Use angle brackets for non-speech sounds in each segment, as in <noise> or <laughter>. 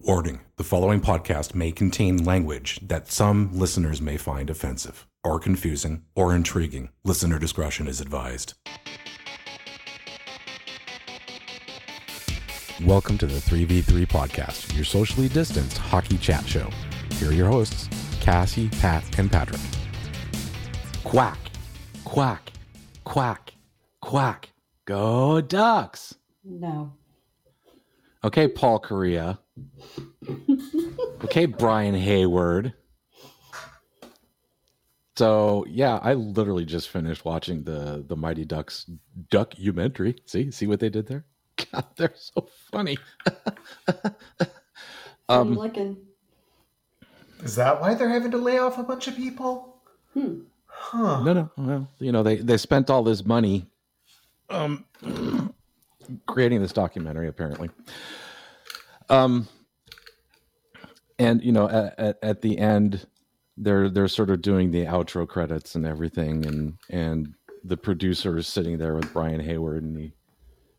Warning the following podcast may contain language that some listeners may find offensive, or confusing, or intriguing. Listener discretion is advised. Welcome to the 3v3 podcast, your socially distanced hockey chat show. Here are your hosts, Cassie, Pat, and Patrick. Quack, quack, quack, quack. Go Ducks. No. Okay, Paul Kariya. <laughs> okay, Brian Hayward. So yeah, I literally just finished watching the the Mighty Ducks documentary. See, see what they did there? <laughs> God, they're so funny. <laughs> Um, looking. Is that why they're having to lay off a bunch of people? Hmm. Huh. No, no, well, you know they they spent all this money, um, <clears throat> creating this documentary apparently. Um, and you know at, at, the end, they're they're sort of doing the outro credits and everything, and and the producer is sitting there with Brian Hayward, and he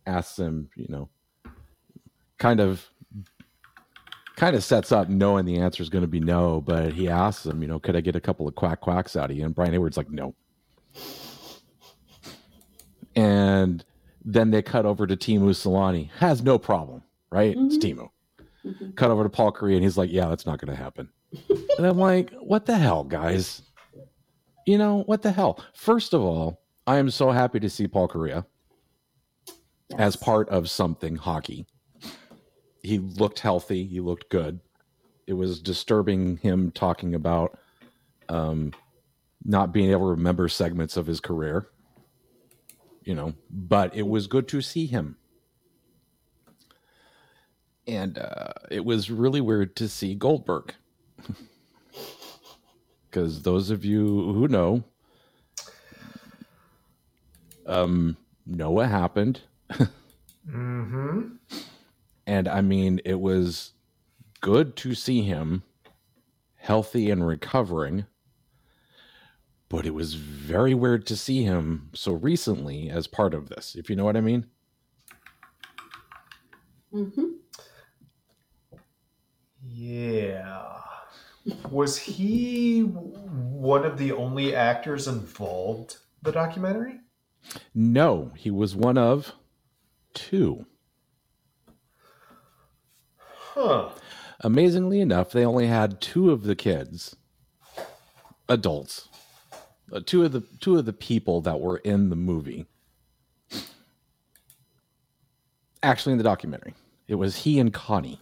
asks him, you know, kind of kind of sets up knowing the answer is going to be no, but he asks him, you know, could I get a couple of quack quacks out of you? And Brian Hayward's like, no. And then they cut over to Teemu Selanne. Has no problem, right? It's Teemu. Cut over to Paul Kariya, and he's like, yeah, that's not going to happen. and I'm like, what the hell, guys? You know, what the hell? First of all, I am so happy to see Paul Kariya as part of something hockey. He looked healthy. He looked good. It was disturbing him talking about um, not being able to remember segments of his career. You know, but it was good to see him. And uh, it was really weird to see Goldberg. <laughs> Because those of you who know, um, know what happened. <laughs> Mm-hmm. And I mean, it was good to see him healthy and recovering, but it was very weird to see him so recently as part of this, if you know what I mean. Mm-hmm. Yeah. Was he one of the only actors involved the documentary? No, he was one of two. Huh. Amazingly enough, they only had two of the kids, adults, uh, two of the two of the people that were in the movie. Actually, in the documentary, it was he and Connie,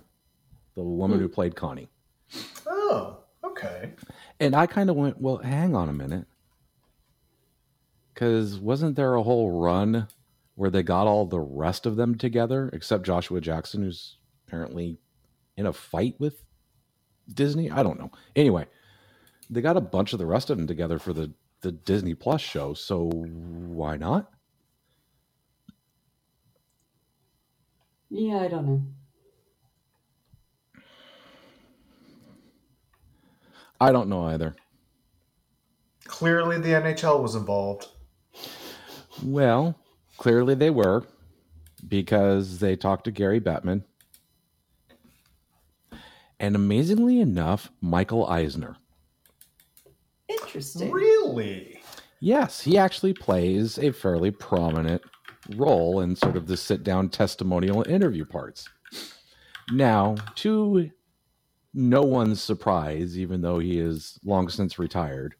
the woman hmm. who played Connie. Oh, okay. And I kind of went, well, hang on a minute. Because wasn't there a whole run where they got all the rest of them together, except Joshua Jackson, who's apparently in a fight with Disney? I don't know. Anyway, they got a bunch of the rest of them together for the, the Disney Plus show. So why not? Yeah, I don't know. I don't know either. Clearly, the NHL was involved. Well, clearly they were because they talked to Gary Bettman. And amazingly enough, Michael Eisner. Interesting. Really? Yes, he actually plays a fairly prominent role in sort of the sit down testimonial interview parts. Now, to no one's surprise, even though he is long since retired,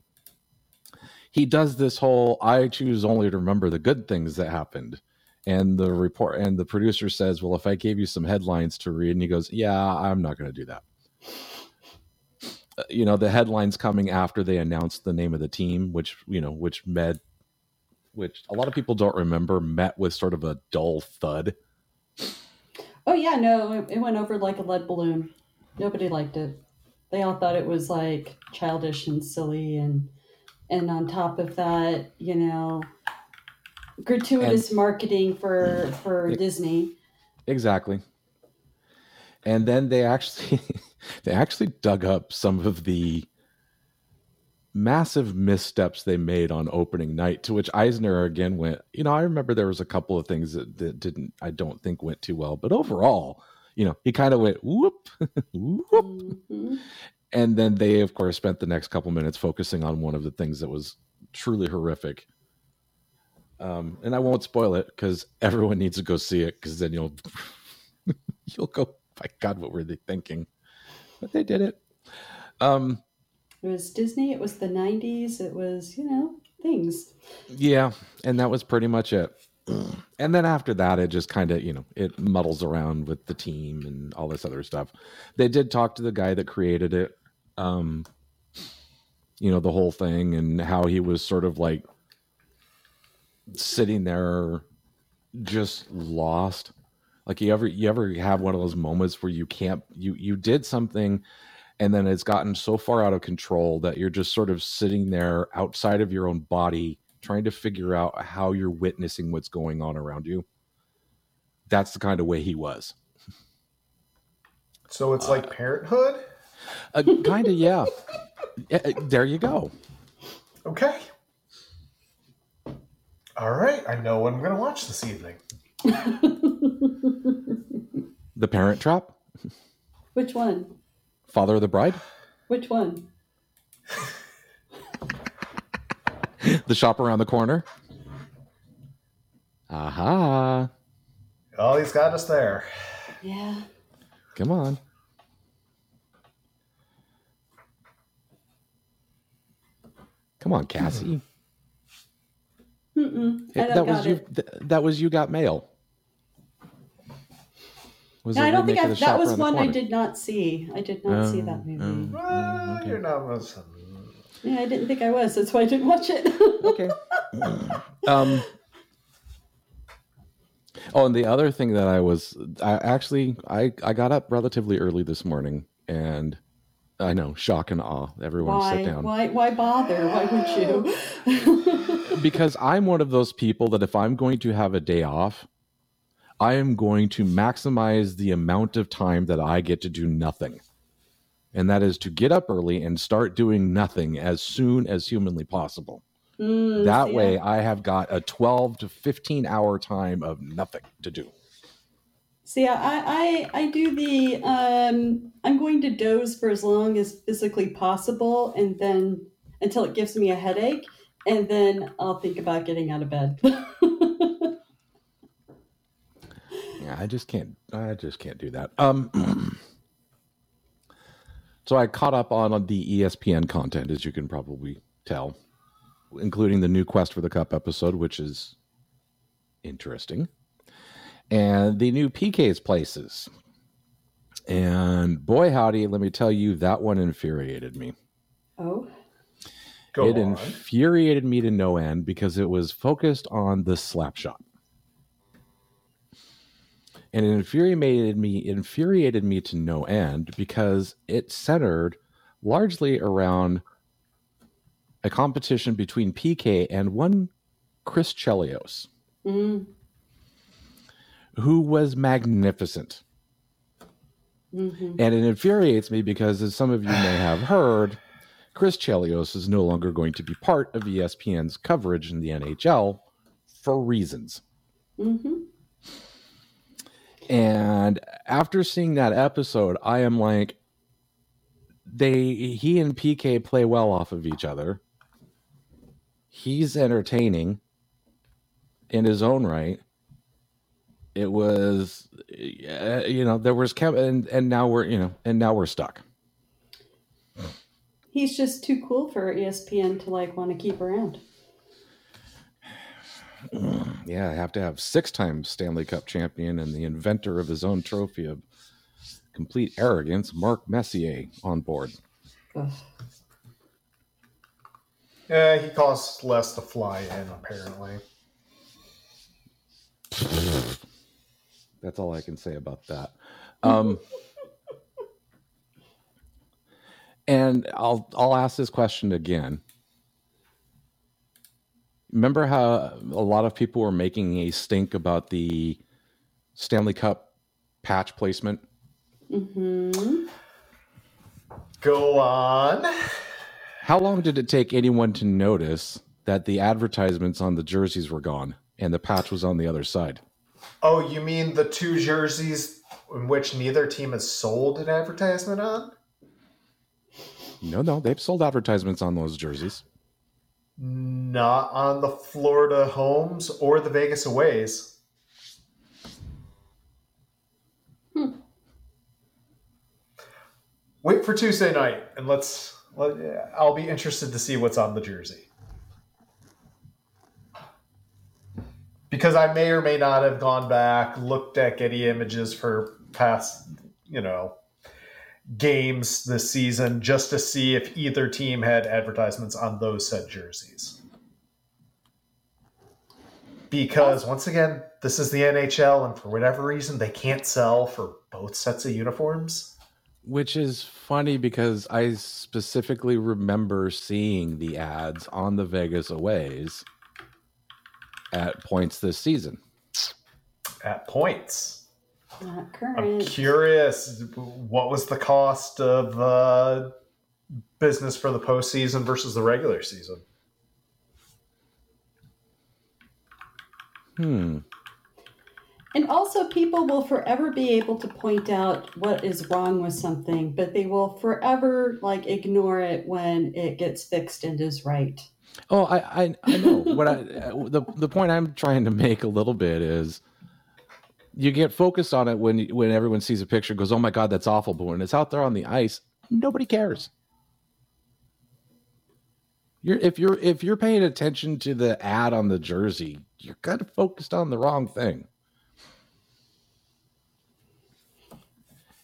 he does this whole I choose only to remember the good things that happened. And the report and the producer says, Well, if I gave you some headlines to read, and he goes, Yeah, I'm not going to do that. You know, the headlines coming after they announced the name of the team, which, you know, which met, which a lot of people don't remember, met with sort of a dull thud. Oh yeah, no, it went over like a lead balloon. Nobody liked it. They all thought it was like childish and silly, and and on top of that, you know, gratuitous marketing for <laughs> for Disney. Exactly. And then they actually <laughs> they actually dug up some of the massive missteps they made on opening night to which Eisner again went, you know, I remember there was a couple of things that, that didn't I don't think went too well, but overall, you know, he kind of went whoop, <laughs> whoop, Mhm. and then they, of course, spent the next couple minutes focusing on one of the things that was truly horrific. Um, and I won't spoil it because everyone needs to go see it because then you'll <laughs> you'll go, my God, what were they thinking? But they did it. Um, It was Disney. It was the '90s. It was you know things. Yeah, and that was pretty much it. And then after that, it just kind of, you know, it muddles around with the team and all this other stuff. They did talk to the guy that created it, um, you know, the whole thing and how he was sort of like sitting there just lost. Like you ever you ever have one of those moments where you can't you you did something and then it's gotten so far out of control that you're just sort of sitting there outside of your own body trying to figure out how you're witnessing what's going on around you that's the kind of way he was So it's like Parenthood. uh, kind of yeah Yeah, uh, there you go Okay. All right, I know what I'm going to watch this evening. the parent trap Which one? father of the bride Which one? The shop around the corner aha Oh, he's got us there. Yeah. come on come on cassie Mm-mm. I It- don't that was got you. Th- that was you got mail. Was No, I don't think I, that was one I did not see. I did not see Oh, that movie. oh. Well, okay. You're not listening. Yeah, I didn't think I was. That's why I didn't watch it. <laughs> okay. um. Oh, and the other thing that I was, I actually, I I got up relatively early this morning, and I know, shock and awe. Everyone why? sit down Why? Why bother? Why would you? <laughs> because I'm one of those people that if I'm going to have a day off, I am going to maximize the amount of time that I get to do nothing. And that is to get up early and start doing nothing as soon as humanly possible. Mm, that see, way, I, I have got a 12 to 15 hour time of nothing to do. see, I, I, I do the. Um, I'm going to doze for as long as physically possible, and then until it gives me a headache, and then I'll think about getting out of bed. <laughs> Yeah, I just can't. I just can't do that. Um, <clears throat> so I caught up on the ESPN content, as you can probably tell, including the new Quest for the Cup episode, which is interesting, and the new PK's places. And boy, howdy, let me tell you, that one infuriated me. oh, Go it on. infuriated me to no end because it was focused on the slap shot. And it infuriated me infuriated me to no end because it centered largely around a competition between PK and one Chris Chelios, mm, who was magnificent. hmm And it infuriates me because, as some of you may have heard, Chris Chelios is no longer going to be part of ESPN's coverage in the NHL for reasons. hmm And after seeing that episode, I am like, they he and PK play well off of each other. He's entertaining in his own right. It was, you know, there was chem- and and now we're you know and now we're stuck. He's just too cool for ESPN to like want to keep around. Yeah, I have to have six times Stanley Cup champion and the inventor of his own trophy of complete arrogance, Mark Messier, on board. Yeah, he costs less to fly in, apparently. <laughs> That's all I can say about that. Um, <laughs> and I'll I'll ask this question again. Remember how a lot of people were making a stink about the Stanley Cup patch placement? hmm Go on. How long did it take anyone to notice that the advertisements on the jerseys were gone and the patch was on the other side? Oh, you mean the two jerseys in which neither team has sold an advertisement on? No, no, they've sold advertisements on those jerseys. Not on the Florida homes or the Vegas aways. Hmm. Wait for Tuesday night, and let's. Let, I'll be interested to see what's on the jersey because I may or may not have gone back, looked at Getty images for past, you know, games this season just to see if either team had advertisements on those said jerseys. Because once again, this is the NHL, and for whatever reason, they can't sell for both sets of uniforms. Which is funny because I specifically remember seeing the ads on the Vegas aways at points this season. At points. Not I'm curious, what was the cost of uh, business for the postseason versus the regular season? Hmm. And also, people will forever be able to point out what is wrong with something, but they will forever like ignore it when it gets fixed and is right. Oh, I, I, I know. what I the the point I'm trying to make a little bit is you get focused on it when when everyone sees a picture goes, "Oh my god, that's awful," but when it's out there on the ice, nobody cares. You're if you're if you're paying attention to the ad on the jersey, you're kind of focused on the wrong thing.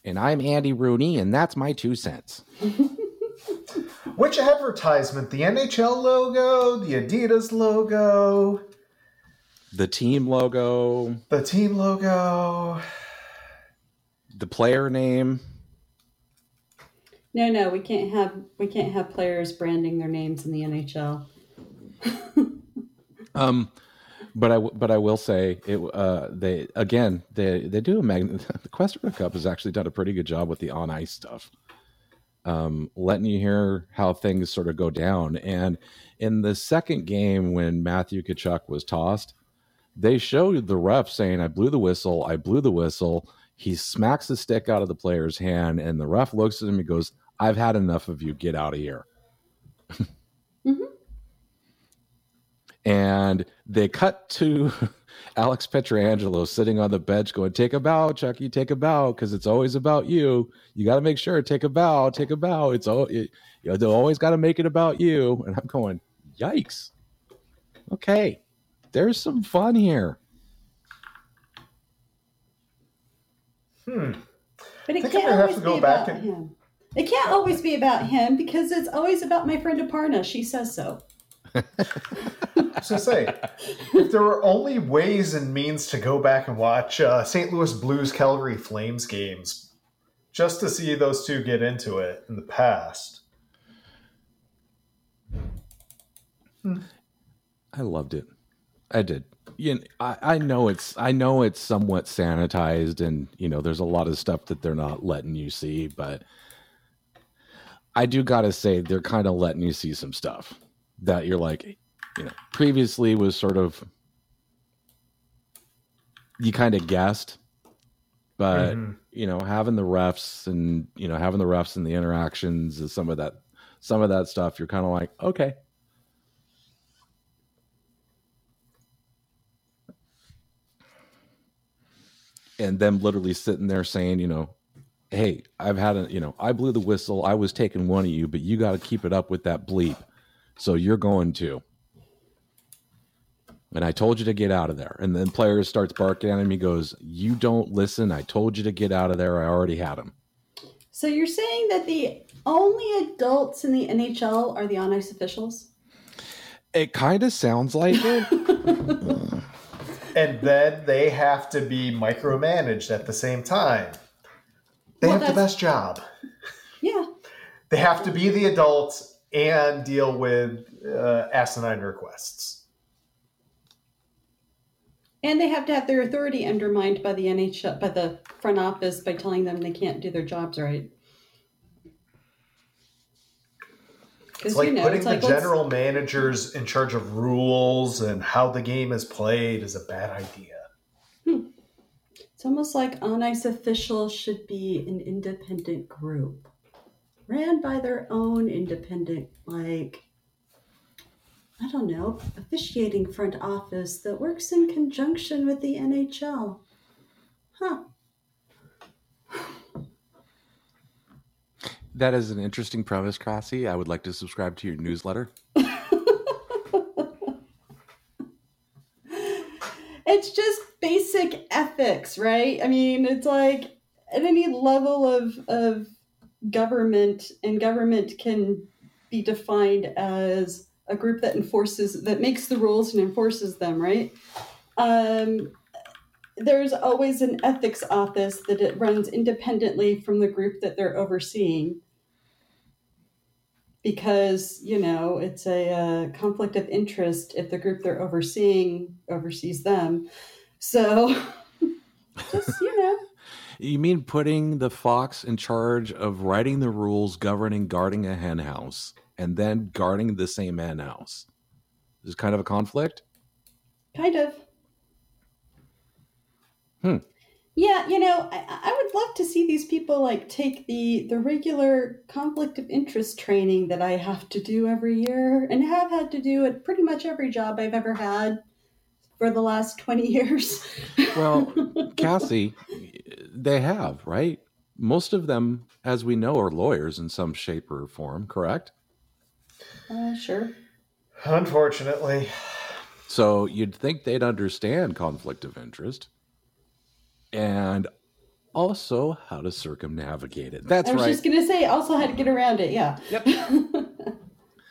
And I'm Andy Rooney, and that's my two cents. <laughs> Which advertisement? The NHL logo, the Adidas logo, The team logo, the team logo. the player name. No, no, we can't have we can't have players branding their names in the NHL. <laughs> Um, but I but I will say it. Uh, they again they they do a mag- <laughs> the Questra Cup has actually done a pretty good job with the on ice stuff, um, letting you hear how things sort of go down. And in the second game when Matthew Tkachuk was tossed, they showed the ref saying, "I blew the whistle. I blew the whistle." He smacks the stick out of the player's hand, and the ref looks at him and goes, "I've had enough of you. Get out of here." <laughs> Mhm. and they cut to <laughs> Alex Pietrangelo sitting on the bench going, Take a bow, Chucky, take a bow, because it's always about you. You got to make sure, take a bow, take a bow. It's all, it, you know, they always got to make it about you. And I'm going, Yikes. Okay, there's some fun here. Hmm. But it think I'm can't gonna have always to go be back about and- him. It can't always be about him because it's always about my friend Aparna. She says so. so say, if there were only ways and means to go back and watch uh, St. Louis Blues Calgary Flames games, just to see those two get into it in the past. I loved it. I did. You know, I, I know it's I know it's somewhat sanitized and you know there's a lot of stuff that they're not letting you see, but I do gotta say they're kind of letting you see some stuff that you're like, you know, previously was sort of you kind of guessed, but Mhm. you know, having the refs and you know having the refs and the interactions and some of that some of that stuff, you're kind of like, okay, and them literally sitting there saying, you know, hey, I've had a, you know, I blew the whistle. I was taking one of you, but you got to keep it up with that bleep. So you're going to. And I told you to get out of there. And then player starts barking at him. He goes, You don't listen. I told you to get out of there. I already had him. So you're saying that the only adults in the NHL are the on ice officials? It kind of sounds like it. <laughs> And then they have to be micromanaged at the same time. They Well, have the best job. Yeah. They have to be the adults and deal with uh, asinine requests. And they have to have their authority undermined by the NHL, by the front office, by telling them they can't do their jobs right. It's like you know, putting it's like the general managers in charge of rules and how the game is played is a bad idea. it's It's almost like On Ice officials should be an independent group, ran by their own independent, like, I don't know, officiating front office that works in conjunction with the NHL. Huh. That is an interesting premise, Crossy. I would like to subscribe to your newsletter. it's just basic ethics, right? I mean, it's like at any level of of government, and government can be defined as a group that enforces that makes the rules and enforces them, right? Um, there's always an ethics office that it runs independently from the group that they're overseeing because you know it's a, uh conflict of interest if the group they're overseeing oversees them so <laughs> just you know You mean putting the fox in charge of writing the rules governing guarding a hen house and then guarding the same hen house? This is kind of a conflict? kind of Hmm. yeah you know I, I would love to see these people like take the the regular conflict of interest training that i have to do every year and have had to do at pretty much every job i've ever had for the last 20 years Well, <laughs> Cassie, they have, right? Most of them, as we know, are lawyers in some shape or form, correct? uh, sure Unfortunately. So you'd think they'd understand conflict of interest and also how to circumnavigate it. That's right. I was right. just gonna say also how to get around it. Yeah. Yep. <laughs>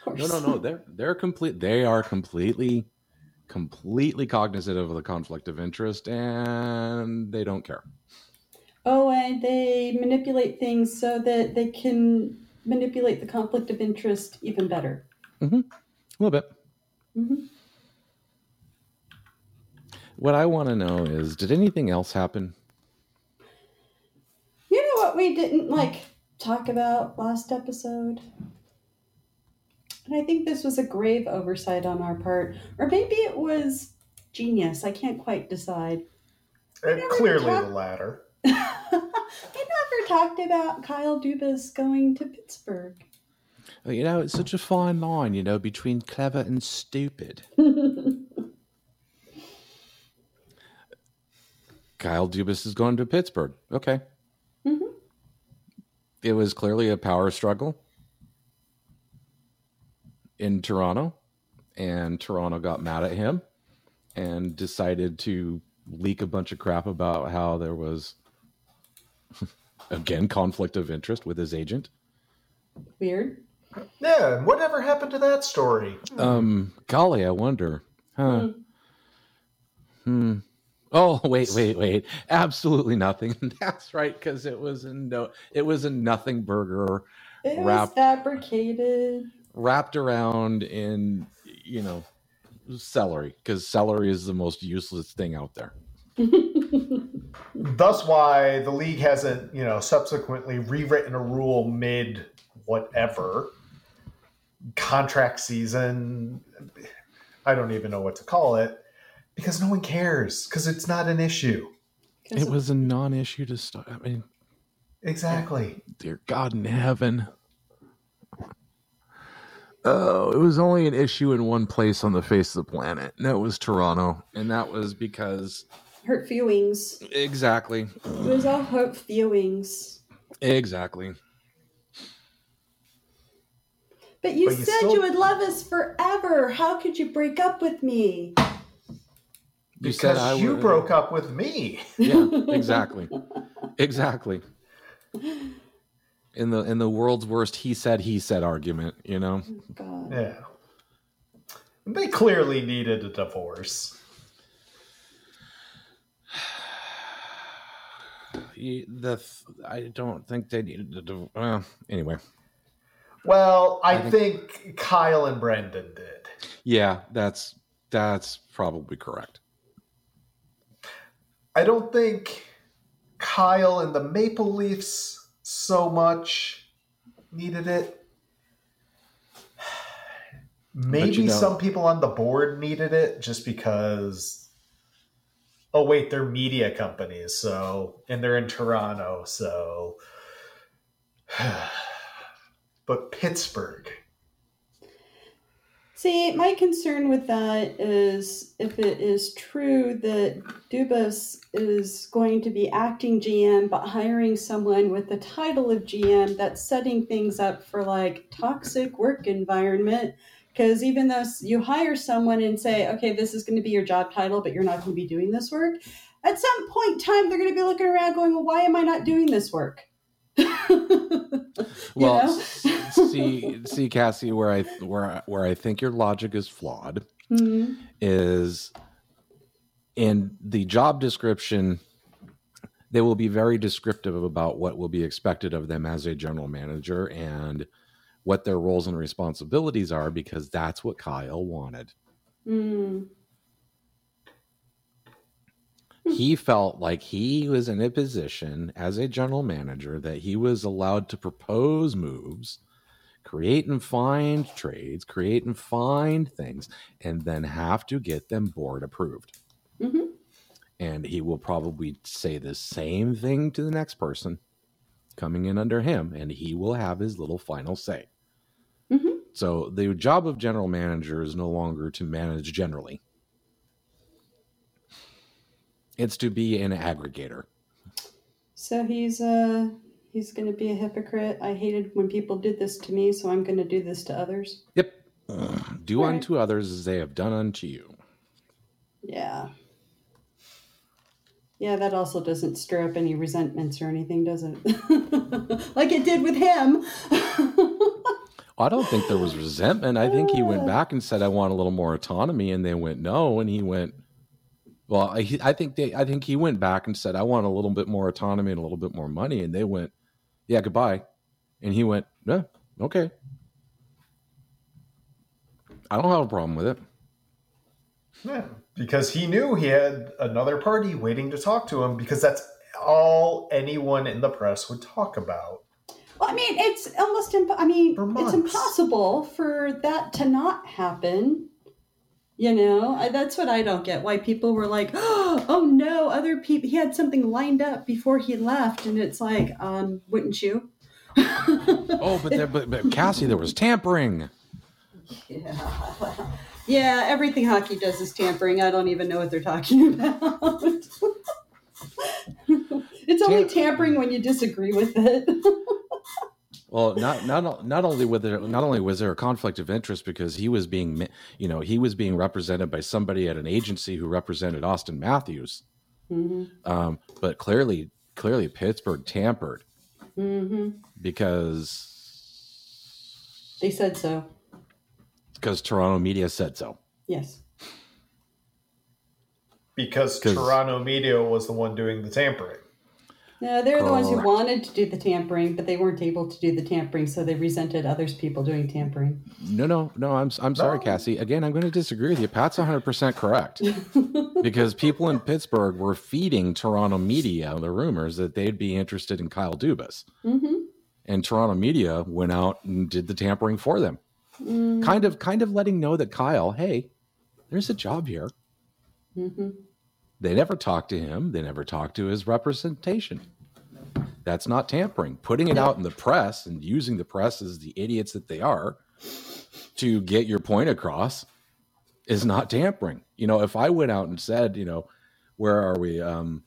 Of course. No, no, no. They're they're complete. They are completely, completely cognizant of the conflict of interest, and they don't care. Oh, and they manipulate things so that they can manipulate the conflict of interest even better. Mm-hmm. A little bit. Mhm. What I want to know is, did anything else happen? You know what we didn't like talk about last episode? And I think this was a grave oversight on our part, or maybe it was genius. I can't quite decide. Eh, never clearly talked- the latter. <laughs> we never talked about Kyle Dubas going to Pittsburgh. Oh, you know, it's such a fine line, you know, between clever and stupid. <laughs> Kyle Dubas is going to Pittsburgh. Okay. Mhm. It was clearly a power struggle in Toronto, and Toronto got mad at him and decided to leak a bunch of crap about how there was, <laughs> again, conflict of interest with his agent. Weird. Yeah, and whatever happened to that story? Um, golly, I wonder. Huh. Hmm. Oh, <laughs> wait, wait, wait. Absolutely nothing. <laughs> That's right, because it was a no it was a nothing burger It was fabricated. wrapped around in you know celery, because celery is the most useless thing out there. <laughs> Thus, why the league hasn't, you know, subsequently rewritten a rule mid whatever contract season. I don't even know what to call it because no one cares because it's not an issue. It was a non-issue to start. I mean, Exactly. dear God in heaven. Oh, it was only an issue in one place on the face of the planet, and that was Toronto. And that was because hurt feelings. exactly, It was all hurt feelings. exactly. But you But you said still- you would love us forever. How could you break up with me? You Because said I you would- broke up with me. Yeah, <laughs> exactly, exactly. In the in the world's worst, he said he said argument. You know, oh, God. Yeah. They clearly needed a divorce. <sighs> The th- I don't think they needed to. div- Well, anyway, Well, I, I think Kyle and Brendan did. yeah, that's that's probably correct. I don't think Kyle and the Maple Leafs so much needed it. Maybe some people on the board needed it just because Oh wait, they're media companies, so and they're in Toronto, so <sighs> but Pittsburgh. See, my concern with that is if it is true that Dubas is going to be acting GM, but hiring someone with the title of GM, that's setting things up for like toxic work environment. Because even though you hire someone and say, okay, this is going to be your job title, but you're not going to be doing this work, at some point in time, they're going to be looking around going, well, why am I not doing this work? <laughs> well, see, see, Cassie, where I where where I think your logic is flawed mm-hmm. is in the job description. They will be very descriptive about what will be expected of them as a general manager and what their roles and responsibilities are because that's what Kyle wanted. Mm he felt like he was in a position as a general manager that he was allowed to propose moves, create and find trades, create and find things, and then have to get them board approved. Mm-hmm. And he will probably say the same thing to the next person coming in under him, and he will have his little final say. Mm-hmm. So the job of general manager is no longer to manage generally it's to be an aggregator. So he's uh he's going to be a hypocrite. I hated when people did this to me, so I'm going to do this to others. Yep. Uh, do right. unto others as they have done unto you. Yeah. Yeah, that also doesn't stir up any resentments or anything, does it? <laughs> like it did with him. I don't think there was resentment. I think he went <laughs> back and said, I want a little more autonomy. And they went, no. And he went, well, I, I think they, I think he went back and said, "I want a little bit more autonomy and a little bit more money," and they went, "Yeah, goodbye," and he went, "Yeah, okay." I don't have a problem with it. Yeah, because he knew he had another party waiting to talk to him because that's all anyone in the press would talk about. Well, I mean, it's almost imp- I mean, it's impossible for that to not happen you know, I, that's what I don't get. Why people were like, "Oh <gasps> oh no, other people." He had something lined up before he left, and it's like, um, wouldn't you? <laughs> oh, but, there, but but Cassie, there was tampering. Yeah, <laughs> yeah. Everything hockey does is tampering. I don't even know what they're talking <laughs> about. it's only tampering when you disagree with it. Well, not not not only was there not only was there a conflict of interest because he was being you know he was being represented by somebody at an agency who represented Auston Matthews, mm-hmm. um, but clearly clearly Pittsburgh tampered mm-hmm. because they said so. Because Toronto media said so. Yes. Because Toronto media was the one doing the tampering. No, they're Correct. the ones who wanted to do the tampering, but they weren't able to do the tampering, so they resented others people doing tampering. No, no, no. I'm I'm sorry, no. Cassie. Again, I'm going to disagree with you. Pat's 100 percent correct <laughs> because people in Pittsburgh were feeding Toronto media the rumors that they'd be interested in Kyle Dubas, mm-hmm. and Toronto media went out and did the tampering for them, mm-hmm. kind of kind of letting know that Kyle, hey, there's a job here. Mm-hmm. They never talked to him. They never talked to his representation. That's not tampering. Putting it out in the press and using the press as the idiots that they are to get your point across is not tampering. You know, if I went out and said, you know, where are we? Um,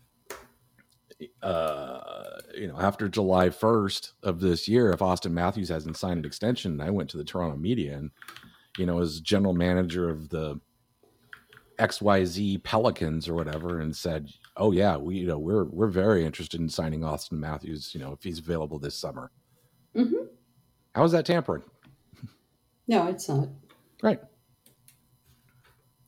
uh, you know, after July 1st of this year, if Auston Matthews hasn't signed an extension, I went to the Toronto media and, you know, as general manager of the XYZ Pelicans or whatever and said, "Oh yeah, we you know we're we're very interested in signing Auston Matthews, you know, if he's available this summer." Mm-hmm. How is that tampering? No, it's not. Right.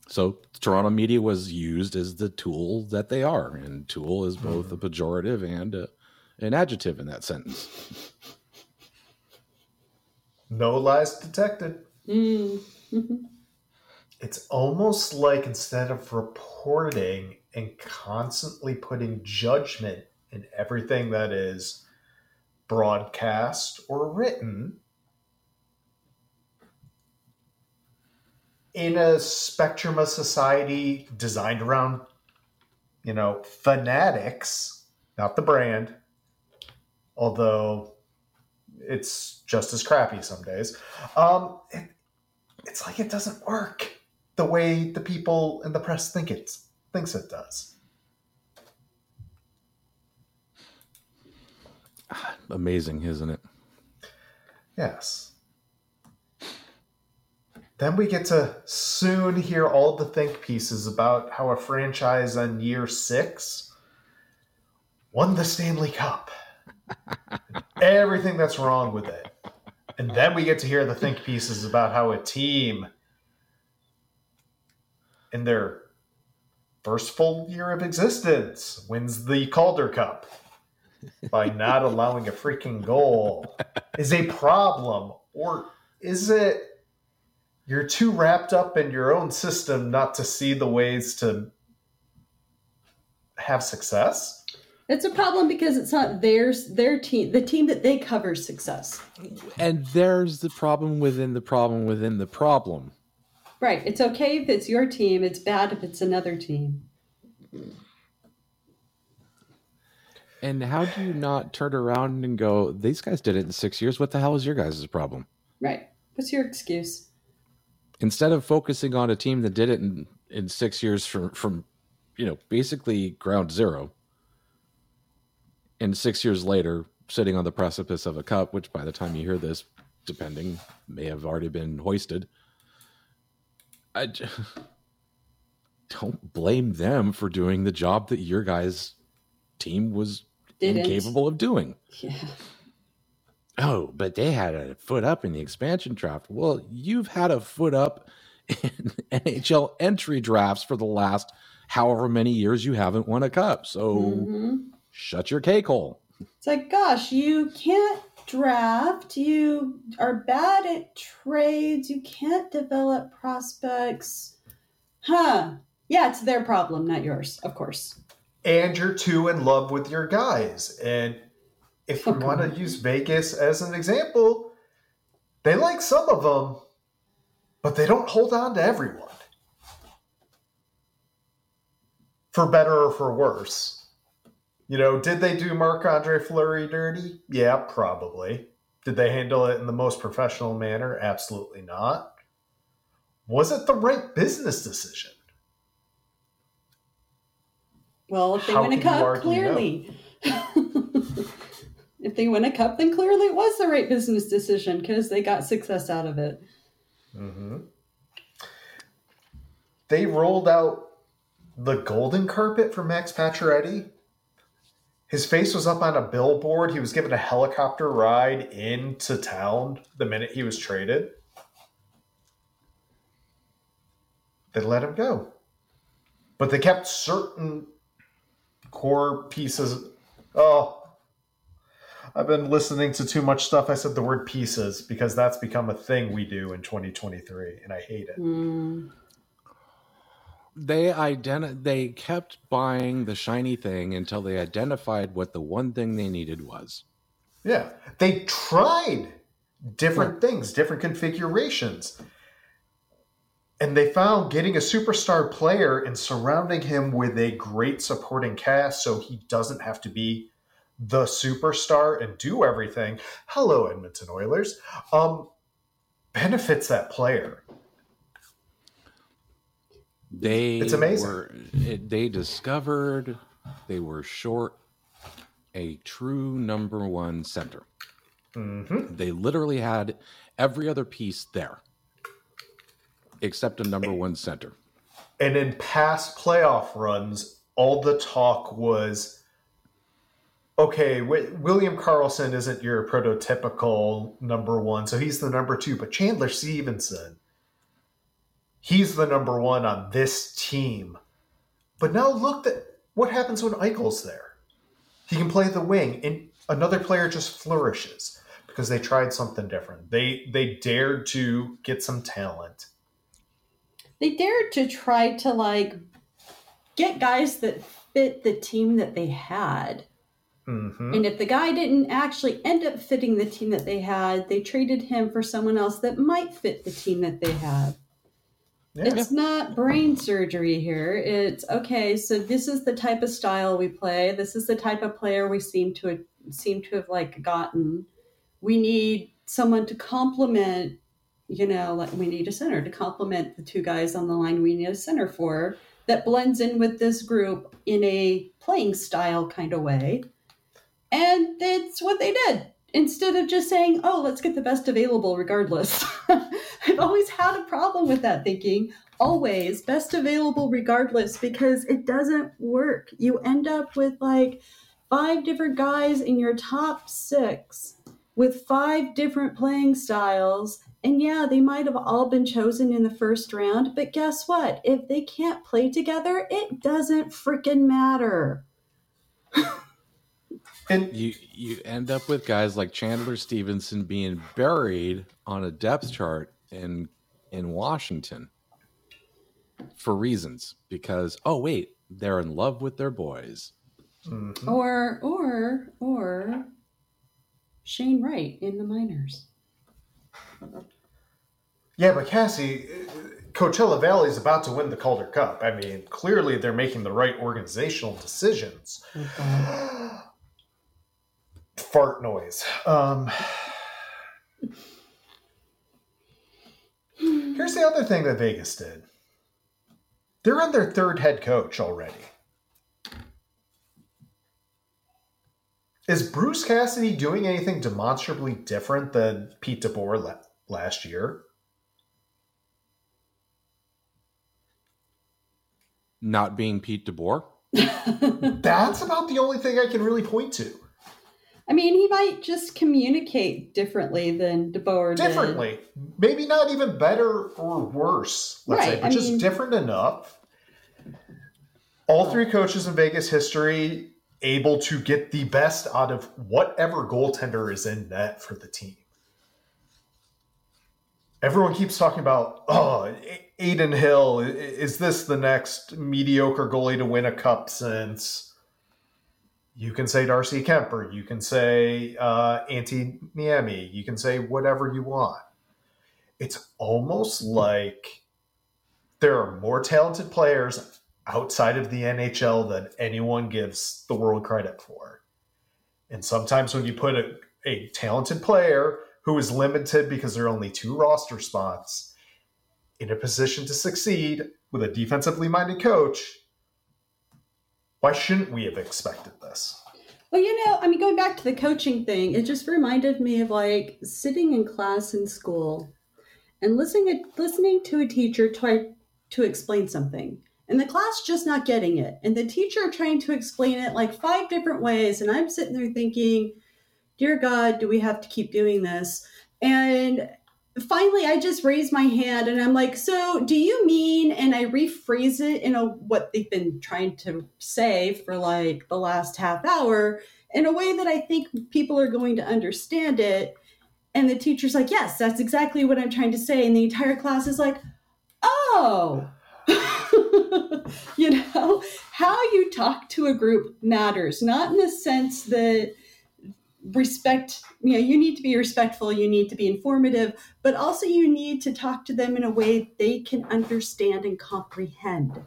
So Toronto media was used as the tool that they are, and tool is both a pejorative and a, an adjective in that sentence. No lies detected. Mm-hmm it's almost like instead of reporting and constantly putting judgment in everything that is broadcast or written in a spectrum of society designed around you know, Fanatics, not the brand, although it's just as crappy some days. Um, it, it's like it doesn't work the way the people in the press think it thinks it does. <sighs> Amazing, isn't it? Yes. Then we get to soon hear all the think pieces about how a franchise on year six won the Stanley Cup. <laughs> Everything that's wrong with it. And then we get to hear the think pieces about how a team in their first full year of existence wins the Calder Cup by not allowing a freaking goal is a problem or is it you're too wrapped up in your own system not to see the ways to have success It's a problem because it's not theirs, their team, the team that they cover success. And there's the problem within the problem within the problem. Right. It's okay if it's your team. It's bad if it's another team. And how do you not turn around and go, these guys did it in six years? What the hell is your guys' problem? Right. What's your excuse? Instead of focusing on a team that did it in, in six years from, from, you know, basically ground zero, and six years later, sitting on the precipice of a cup, which by the time you hear this, depending, may have already been hoisted. I j- <laughs> don't blame them for doing the job that your guys' team was Didn't. incapable of doing. Yeah. Oh, but they had a foot up in the expansion draft. Well, you've had a foot up in <laughs> NHL entry drafts for the last however many years you haven't won a cup. So Mhm. shut your cake hole. It's like, gosh, you can't draft. You are bad at trades. You can't develop prospects. Huh. Yeah, it's their problem, not yours, of course. and you're too in love with your guys and if we Okay. want to use vegas as an example they like some of them but they don't hold on to everyone for better or for worse you know did they do marc andre fleury dirty yeah probably did they handle it in the most professional manner absolutely not was it the right business decision Well, if they How win a cup, no? clearly. <laughs> if they win a cup, then clearly it was the right business decision because they got success out of it. hmm They rolled out the golden carpet for Max Pacioretty. His face was up on a billboard. He was given a helicopter ride into town the minute he was traded. They let him go. But they kept certain core pieces. Oh, I've been listening to too much stuff. I said the word pieces because that's become a thing we do in 2023, and I hate it. Hmm. They identi- they kept buying the shiny thing until they identified what the one thing they needed was. Yeah. They tried different things, different configurations. And they found getting a superstar player and surrounding him with a great supporting cast so he doesn't have to be the superstar and do everything. Hello, Edmonton Oilers. Um, benefits that player. They It's amazing. Were, it, they discovered they were short a true number one center. hmm They literally had every other piece there, except a number one center. And in past playoff runs, all the talk was okay, Wi- William Karlsson isn't your prototypical number one, so he's the number two, but Chandler Stephenson, he's the number one on this team. But now look at what happens when Eichel's there. He can play the wing, and another player just flourishes because they tried something different. They they dared to get some talent. They dared to try to like get guys that fit the team that they had. hmm And if the guy didn't actually end up fitting the team that they had, they traded him for someone else that might fit the team that they had. Yeah. It's not brain surgery here. It's okay. So this is the type of style we play. This is the type of player we seem to seem to have like gotten. We need someone to complement. You know, like we need a center to complement the two guys on the line. We need a center for that blends in with this group in a playing style kind of way. And it's what they did instead of just saying, oh, let's get the best available regardless. <laughs> I've always had a problem with that thinking, always best available regardless, because it doesn't work. You end up with like five different guys in your top six with five different playing styles. And yeah, they might have all been chosen in the first round, but guess what? If they can't play together, it doesn't freaking matter. <laughs> And You you end up with guys like Chandler Stephenson being buried on a depth chart in in Washington for reasons because oh wait they're in love with their boys. Mhm. Or or or Shane Wright in the minors. yeah, but Cassie, uh, Coachella Valley is about to win the Calder Cup. I mean, clearly they're making the right organizational decisions. Oh, God. <gasps> <gasps> Fart noise. Um, here's the other thing that Vegas did. They're on their third head coach already. Is Bruce Cassidy doing anything demonstrably different than Pete DeBoer la- last year? Not being Pete DeBoer. <laughs> That's about the only thing I can really point to. I mean, he might just communicate differently than DeBoer did. Differently. Maybe not even better or worse, let's say, Right, but I just mean- different enough. All three coaches in Vegas history able to get the best out of whatever goaltender is in net for the team. Everyone keeps talking about, oh, Adin Hill, is this the next mediocre goalie to win a cup since? You can say Darcy Kuemper. You can say uh, Antti Niemi. You can say whatever you want. It's almost like there are more talented players outside of the NHL than anyone gives the world credit for. And sometimes when you put a, a talented player who is limited because there are only two roster spots in a position to succeed with a defensively minded coach, why shouldn't we have expected this? Well, you know, I mean, going back to the coaching thing, it just reminded me of like sitting in class in school and listening listening to a teacher try to explain something, and the class just not getting it, and the teacher trying to explain it like five different ways, and I'm sitting there thinking, "Dear God, do we have to keep doing this?" And finally i just raise my hand and i'm like so do you mean and i rephrase it in a what they've been trying to say for like the last half hour in a way that i think people are going to understand it. And the teacher's like yes that's exactly what i'm trying to say. And the entire class is like oh. <laughs> You know how you talk to a group matters not in the sense that respect you know you need to be respectful you need to be informative but also you need to talk to them in a way they can understand and comprehend.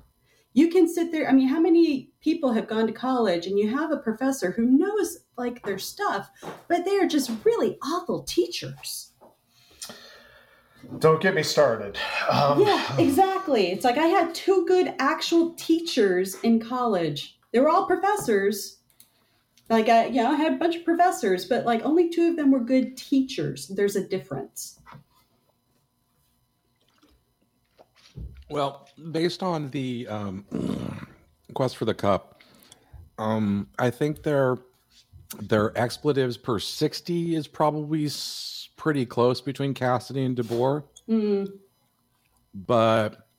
You can sit there i mean how many people have gone to college and you have a professor who knows like their stuff but they are just really awful teachers? Don't get me started. Um, yeah exactly. It's like i had two good actual teachers in college. They were all professors like i you know i had a bunch of professors but like only two of them were good teachers there's a difference Well, based on the um, <clears throat> quest for the cup, um, I think their their expletives per sixty is probably pretty close between Cassidy and DeBoer, Mm, but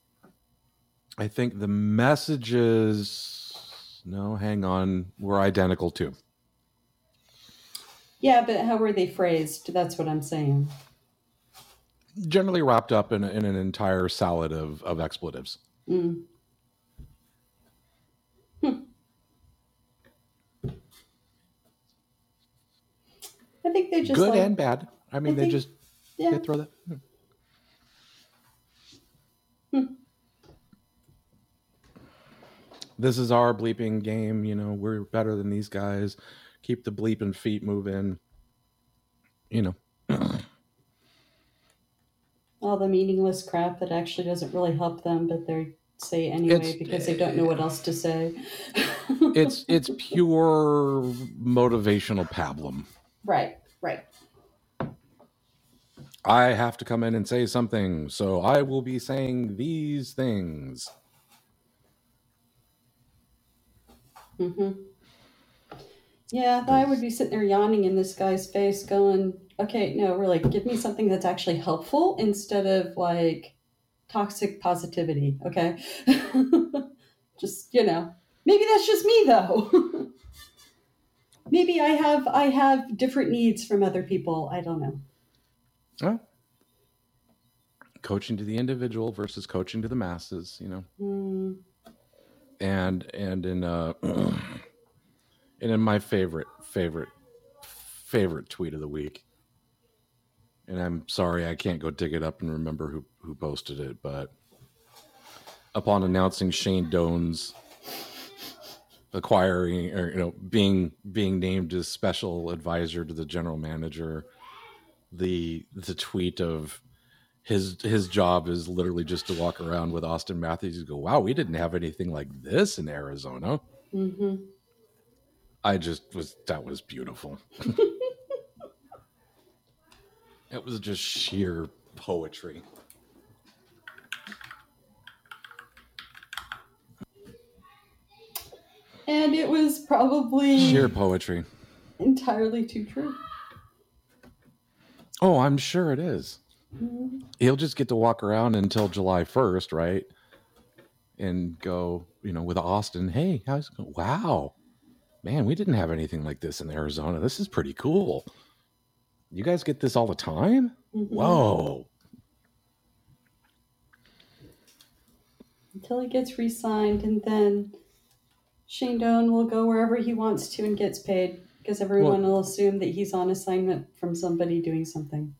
I think the messages. No, hang on, were identical too. Yeah but how were they phrased that's what i'm saying Generally wrapped up in, in an entire salad of, of expletives. Mm. Hmm. I think they just Good like, and bad. I mean, I they think- just yeah. they throw that. this is our bleeping game. You know, we're better than these guys. Keep the bleeping feet moving. You know, <clears throat> All the meaningless crap that actually doesn't really help them, but they say anyway It's- because they don't know what else to say. <laughs> it's it's pure motivational pablum. right, right. I have to come in and say something, so I will be saying these things. hmm Yeah, I would be sitting there yawning in this guy's face, going, "Okay, no, really, give me something that's actually helpful instead of like toxic positivity." Okay, <laughs> just you know, maybe that's just me though. <laughs> maybe I have I have different needs from other people. I don't know. Well, coaching to the individual versus coaching to the masses, you know. Hmm. and and in uh <clears throat> and in my favorite favorite favorite tweet of the week and i'm sorry i can't go dig it up and remember who who posted it but upon announcing shane doan's acquiring or you know being being named as special advisor to the general manager the the tweet of his his job is literally just to walk around with Auston Matthews and go, "Wow, we didn't have anything like this in Arizona." hmm I just was that was beautiful. <laughs> it was just sheer poetry. And it was probably Sheer poetry. entirely too true. Oh, I'm sure it is. Mhm. He'll just get to walk around until July 1st, right? And go, you know, with Auston, hey, how's it going? Wow. Man, we didn't have anything like this in Arizona. This is pretty cool. You guys get this all the time? Mhm. Whoa. until he gets re-signed, and then Shane Doan will go wherever he wants to and gets paid because everyone will assume that he's on assignment from somebody doing something.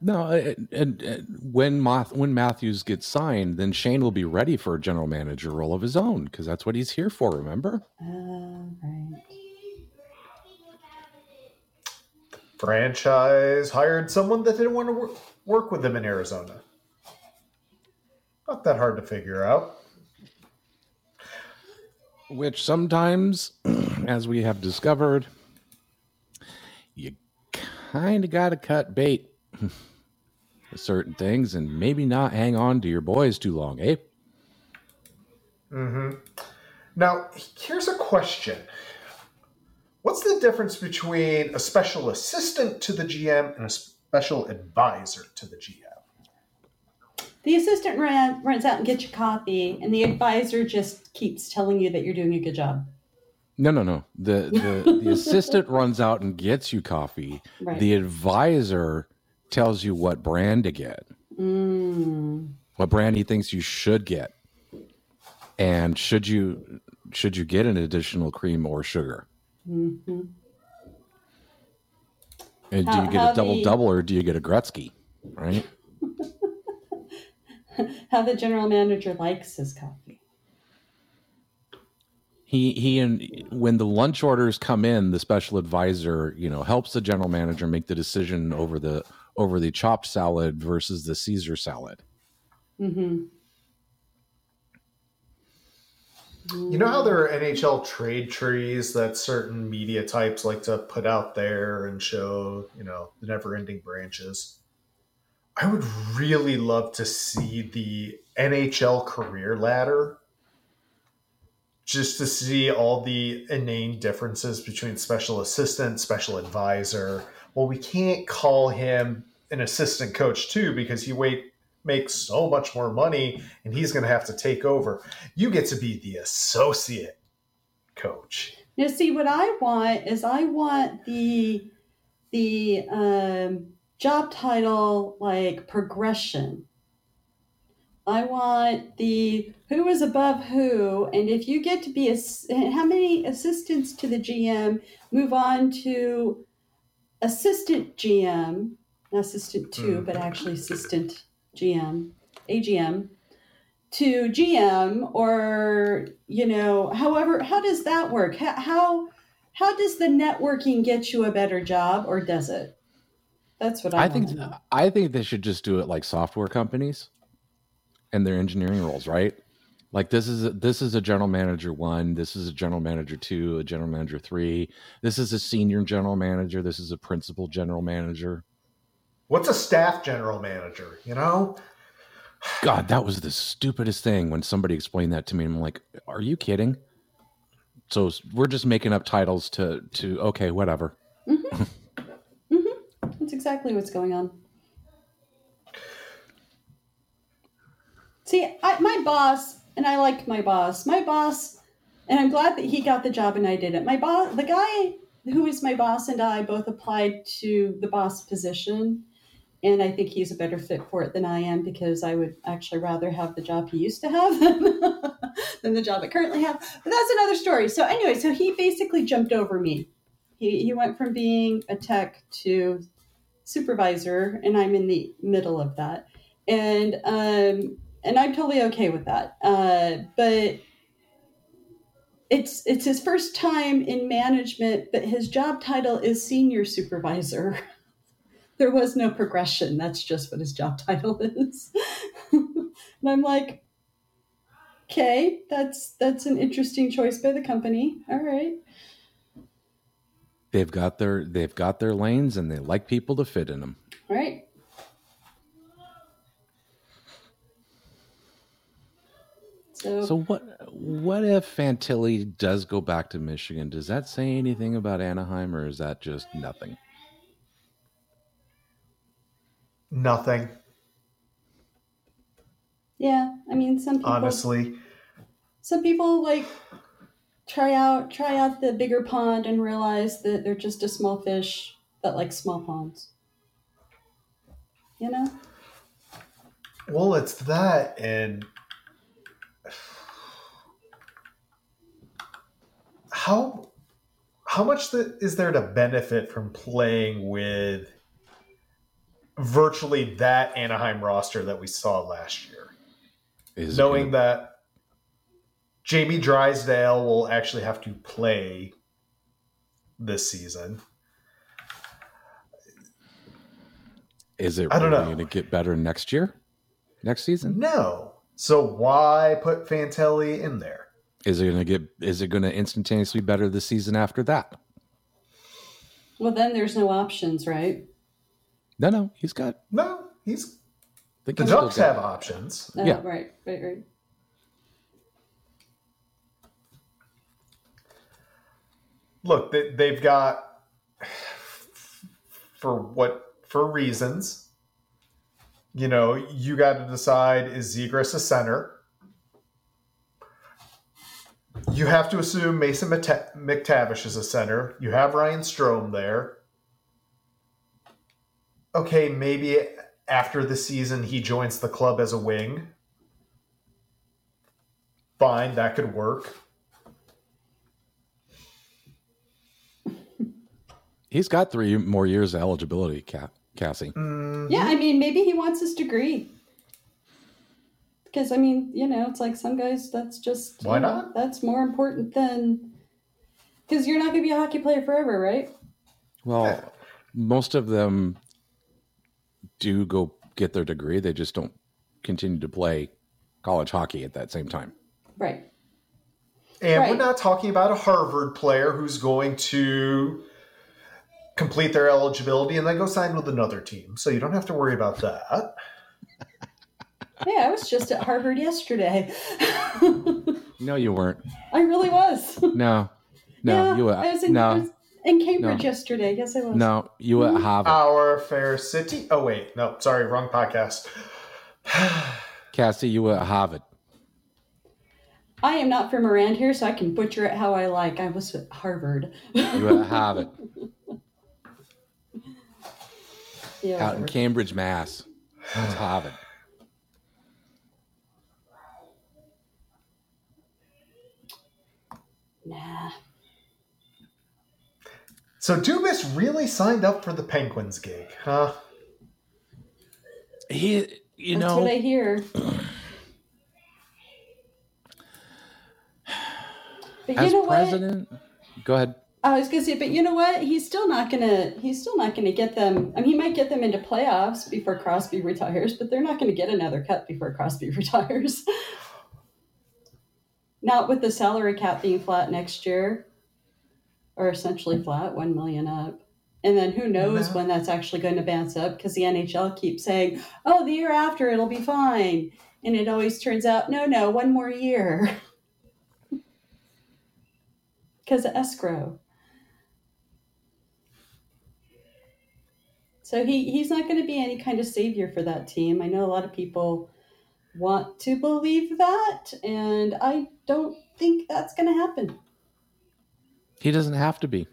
No, uh, uh, and, and, and when Math, when Matthews gets signed, then Shane will be ready for a general manager role of his own because that's what he's here for. Remember? Uh, right. Franchise hired someone that didn't want to work, work with them in Arizona. Not that hard to figure out. Which sometimes, <clears throat> as we have discovered, you kind of got to cut bait with <laughs> certain things and maybe not hang on to your boys too long, eh? Mm-hmm. Now, here's a question. What's the difference between a special assistant to the GM and a special advisor to the GM? The assistant ran, runs out and gets you coffee, and the advisor just keeps telling you that you're doing a good job. No, no, no. The the, the <laughs> assistant runs out and gets you coffee. Right. The advisor tells you what brand to get, Mm. what brand he thinks you should get, and should you should you get an additional cream or sugar, hmm and do How- you get a double the- double or do you get a Gretzky? Right? <laughs> How the general manager likes his coffee. He he and when the lunch orders come in, the special advisor you know helps the general manager make the decision over the over the chopped salad versus the Caesar salad. hmm You know how there are NHL trade trees that certain media types like to put out there and show, you know, the never ending branches? I would really love to see the NHL career ladder just to see all the inane differences between special assistant, special advisor. Well, we can't call him an assistant coach too because he wait makes so much more money and he's going to have to take over. You get to be the associate coach. Now, see, what I want is I want the the um, job title like progression. I want the who is above who, and if you get to be a how many assistants to the GM move on to assistant GM, not assistant two, Mm. but actually assistant GM, AGM. to GM or you know, however, how does that work? How how, how does the networking get you a better job, or does it? That's what I, I think know. I think they should just do it like software companies and their engineering roles, right? Like this is a, this is a general manager one, this is a general manager two, a general manager three. This is a senior general manager. This is a principal general manager. What's a staff general manager? You know, God, that was the stupidest thing when somebody explained that to me. I'm like, are you kidding? So we're just making up titles to to okay, whatever. Mm-hmm. <laughs> Mm-hmm. That's exactly what's going on. See, I, my boss, and I like my boss. My boss, and I'm glad that he got the job and I didn't. My boss, the guy who is my boss, and I both applied to the boss position, and I think he's a better fit for it than I am because I would actually rather have the job he used to have <laughs> than, the job I currently have. But that's another story. So anyway, so he basically jumped over me. He, he went from being a tech to supervisor and i'm in the middle of that and um and i'm totally okay with that. Uh but it's it's his first time in management but his job title is senior supervisor. <laughs> There was no progression. That's just what his job <laughs> title is. And i'm like okay that's that's an interesting choice by the company. All right. They've got their they've got their lanes and they like people to fit in them. all right so, So what what if Fantilli does go back to Michigan? Does that say anything about Anaheim or is that just nothing? nothing. yeah i mean some people Honestly, some people like try out try out the bigger pond and realize that they're just a small fish that like small ponds you know well, it's that, and how how much the, is there to benefit from playing with virtually that Anaheim roster that we saw last year? Is knowing gonna- that Jamie Drysdale will actually have to play this season. is it I don't really know. going to get better next year? Next season? No. So why put Fantilli in there? Is it going to get is it going to instantaneously better the season after that? well then there's no options right No, no, he's got No, he's the, the Ducks got- have options. Oh, Yeah. right right right Look, they, they've got for what for reasons. You know, you got to decide is Zegras a center? You have to assume Mason McTavish is a center. You have Ryan Strome there. Okay, maybe after the season he joins the club as a wing. Fine, that could work. He's got 3 more years of eligibility, Cassie. Mm, yeah i mean maybe he wants his degree because i mean you know it's like some guys that's just you Why know, not? that's more important than because you're not going to be a hockey player forever right Well, most of them do go get their degree. They just don't continue to play college hockey at that same time. right And we're not talking about a Harvard player who's going to complete their eligibility and then go sign with another team. So you don't have to worry about that. Yeah i was just at harvard yesterday <laughs> No, you weren't. i really was No, no, yeah, you were. I was in, I no, was in Cambridge No. yesterday. Yes, I was. no, you were at mm-hmm. Harvard. Our fair city. Oh, wait. No, sorry. Wrong podcast. <sighs> Cassie, you were at Harvard. I am not from around here, so I can butcher it how I like. I was at Harvard. You were at Harvard, <laughs> yeah, out in. Cambridge, Mass. That's <sighs> Harvard. Nah. So Dubas really signed up for the Penguins gig, huh? He, you That's know, what I hear. but you as know president, what? go ahead. I was gonna say, but you know what? He's still not gonna. He's still not gonna get them. I mean, he might get them into playoffs before Crosby retires, but they're not gonna get another cut before Crosby <laughs> retires not with the salary cap being flat next year, or essentially flat, one million up. And then who knows No. when that's actually going to bounce up because the NHL keeps saying, "Oh, the year after it'll be fine," and it always turns out, no, no, one more year. <laughs> Because escrow. So he, he's not going to be any kind of savior for that team. I know a lot of people want to believe that, and I don't think that's going to happen. He doesn't have to be.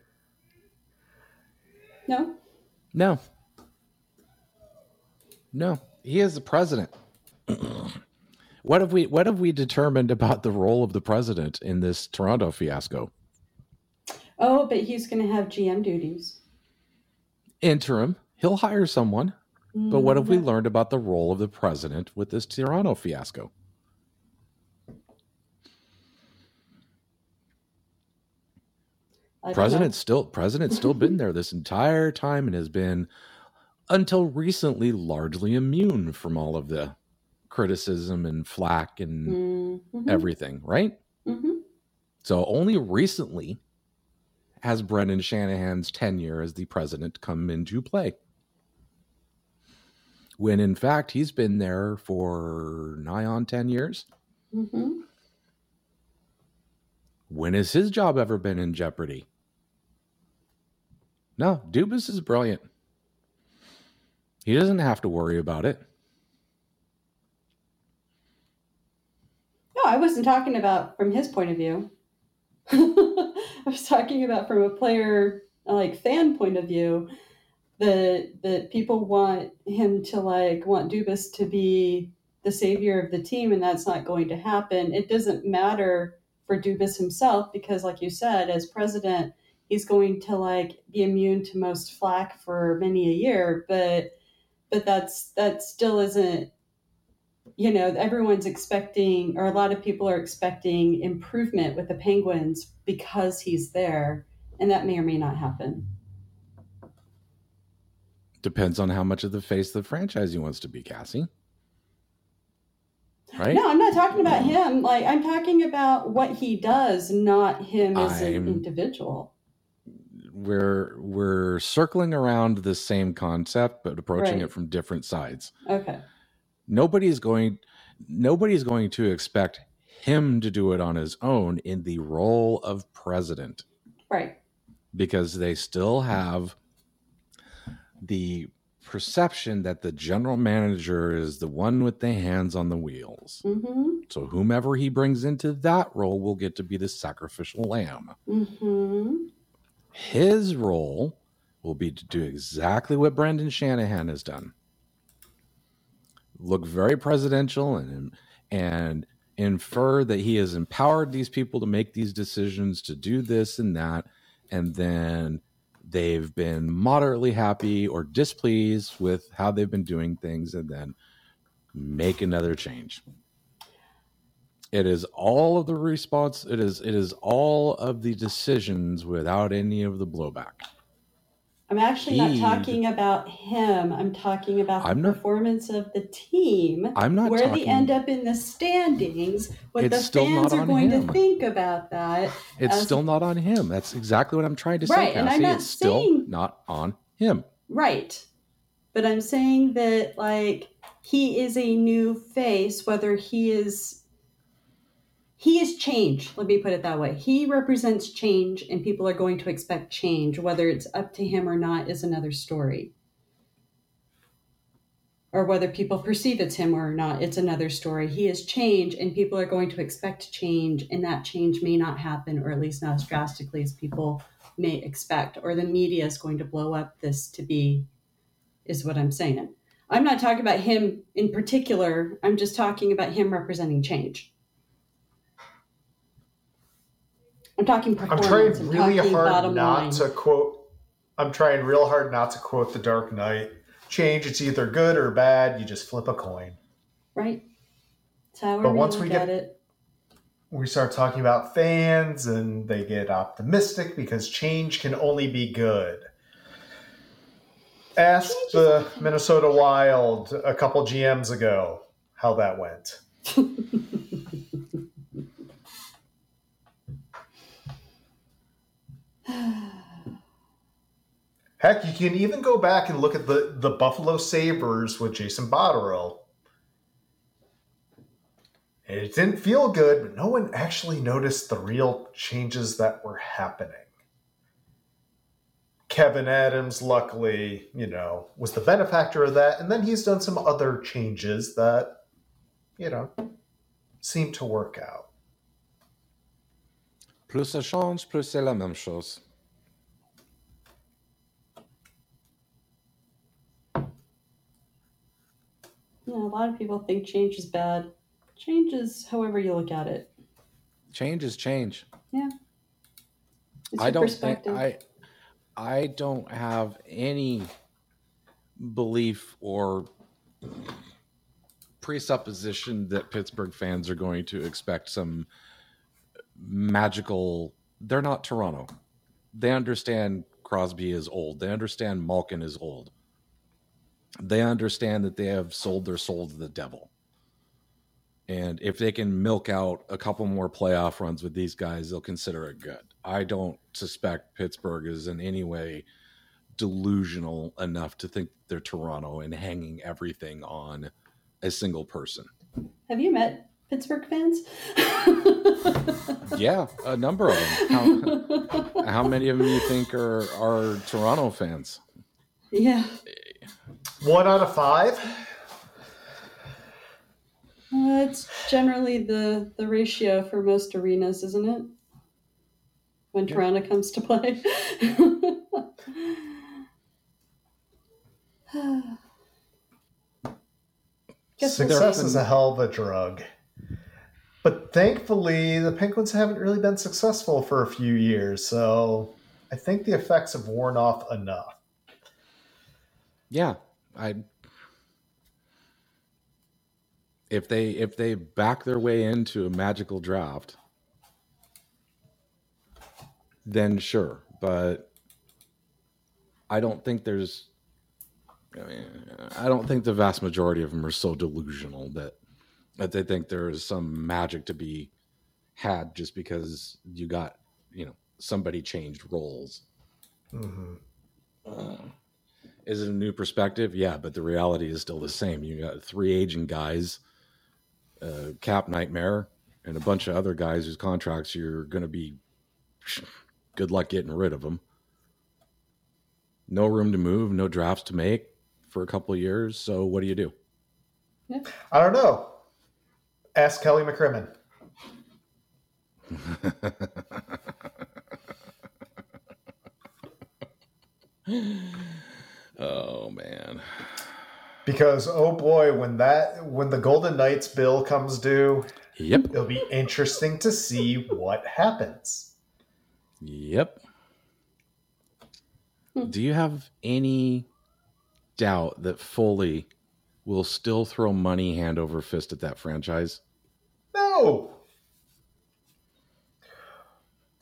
No? No. No. He is the president. <clears throat> what have we what have we determined about the role of the president in this Toronto fiasco? Oh, but he's going to have GM duties. Interim. He'll hire someone. But what have we Mhm. learned about the role of the president with this Toronto fiasco? I don't know. President's still president's still been there this entire time and has been until recently largely immune from all of the criticism and flack and Mhm. everything, right? Mhm. So only recently has Brendan Shanahan's tenure as the president come into play. When in fact he's been there for nigh on 10 years. Mhm. When has his job ever been in jeopardy? No, Dubas is brilliant. He doesn't have to worry about it. No, I wasn't talking about from his point of view. <laughs> I was talking about from a player, like fan point of view, that that people want him to like want Dubas to be the savior of the team, and that's not going to happen. It doesn't matter for Dubas himself because, like you said, as president, he's going to like be immune to most flack for many a year, but but that's that still isn't you know, everyone's expecting, or a lot of people are expecting improvement with the Penguins because he's there, and that may or may not happen. Depends on how much of the face of the franchise he wants to be, Cassie. Right? No, I'm not talking about him. Like, I'm talking about what he does, not him as an I'm- individual. We're we're circling around the same concept but approaching Right. it from different sides. Okay. Nobody is going nobody's going to expect him to do it on his own in the role of president. Right. because they still have the perception that the general manager is the one with the hands on the wheels. Mm-hmm. So whomever he brings into that role will get to be the sacrificial lamb. Mm-hmm. His role will be to do exactly what Brendan Shanahan has done. Look very presidential and and infer that he has empowered these people to make these decisions to do this and that and then they've been moderately happy or displeased with how they've been doing things and then make another change. It is all of the response it is it is all of the decisions without any of the blowback I'm actually not talking about him. I'm talking about the I'm not- performance of the team. i'm not where talking they end up in the standings, what It's the still fans not are going him. to think about that. it's as- still not on him that's exactly what i'm trying to say Right, and I'm not it's still saying- not on him Right. But I'm saying that, like, he is a new face, whether he is. He is change. Let me put it that way. He represents change, and people are going to expect change. Whether it's up to him or not is another story. Or whether people perceive it's him or not, it's another story. He is change, and people are going to expect change, and that change may not happen, or at least not as drastically as people may expect, or the media is going to blow up this to be, is what I'm saying. I'm not talking about him in particular. I'm just talking about him representing change. I'm talking performance. I'm trying I'm really hard not line. to quote. I'm trying real hard not to quote The Dark Knight. Change, it's either good or bad. You just flip a coin. Right? That's But once we get- it. we start talking about fans and they get optimistic because change can only be good. Ask Change the. Minnesota Wild a couple GMs ago how that went. <laughs> Heck, you can even go back and look at the, the Buffalo Sabres with Jason Botterill. It didn't feel good, but no one actually noticed the real changes that were happening. Kevyn Adams, luckily, you know, was the benefactor of that. And then he's done some other changes that, you know, seem to work out. Plus ça change, plus c'est la même chose. Yeah, a lot of people think change is bad. Change is however you look at it. Change is change. It's I don't think. I I don't have any belief or presupposition that Pittsburgh fans are going to expect some magical they're not Toronto. They understand Crosby is old. They understand Malkin is old. They understand that they have sold their soul to the devil. And if they can milk out a couple more playoff runs with these guys, they'll consider it good. I don't suspect Pittsburgh is in any way delusional enough to think they're Toronto and hanging everything on a single person. Have you met Pittsburgh fans? Yeah, a number of them. How, how many of them do you think are are Toronto fans? yeah. One out of five. Uh, it's generally the the ratio for most arenas, isn't it? When. Toronto comes to play. <sighs> Success is a hell of a drug. But thankfully, the Penguins haven't really been successful for a few years, so I think the effects have worn off enough. Yeah, I. If they if they back their way into a magical draft, then sure. But I don't think there's. I, mean, I don't think the vast majority of them are so delusional that that they think there is some magic to be had just because you got you know somebody changed roles. Mhm. Uh, is it a new perspective? Yeah, but the reality is still the same. You got three aging guys, uh, cap nightmare, and a bunch of other guys whose contracts you're going to be. Good luck getting rid of them. No room to move, no drafts to make for a couple of years. So what do you do? I don't know. Ask Kelly McCrimmon. <laughs> oh man. Because oh boy, when that when the Golden Knights bill comes due, Yep. it'll be interesting to see what happens. Yep. Do you have any doubt that Foley will still throw money hand over fist at that franchise? No.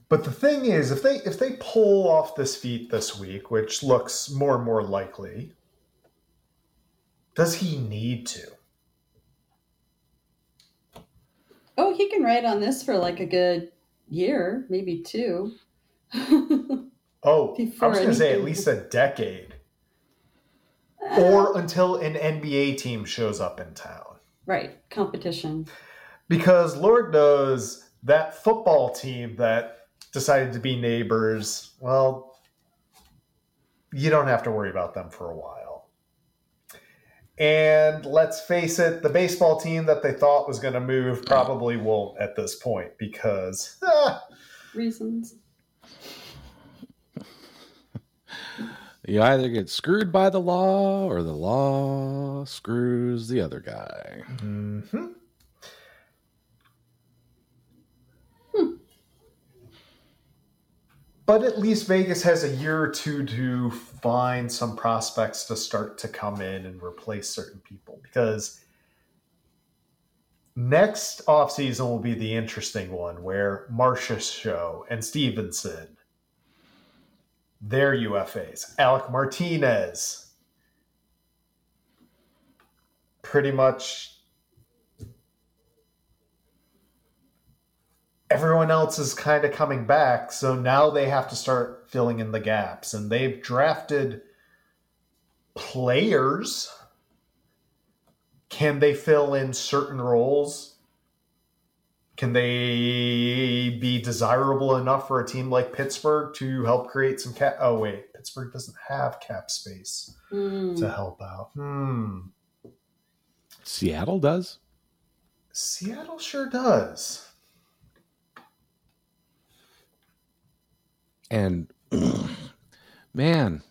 But the thing is, if they if they pull off this feat this week, which looks more and more likely, does he need to? Oh, he can write on this for like a good year, maybe two. <laughs> Oh, I was going to say at least a decade, or until an NBA team shows up in town. right, competition. Because Lord knows that football team that decided to be neighbors, well, you don't have to worry about them for a while. And let's face it, the baseball team that they thought was going to move probably won't at this point because ah, <laughs> Reasons. You either get screwed by the law or the law screws the other guy. mhm. But at least Vegas has a year or two to find some prospects to start to come in and replace certain people because Next offseason will be the interesting one where Marchessault and Stephenson, their UFAs, Alec Martinez, pretty much everyone else is kind of coming back. So now they have to start filling in the gaps. And they've drafted players. Can they fill in certain roles? Can they be desirable enough for a team like Pittsburgh to help create some cap? Oh, wait, Pittsburgh doesn't have cap space Mm. to help out. Hmm. Seattle does. Seattle sure does. And man,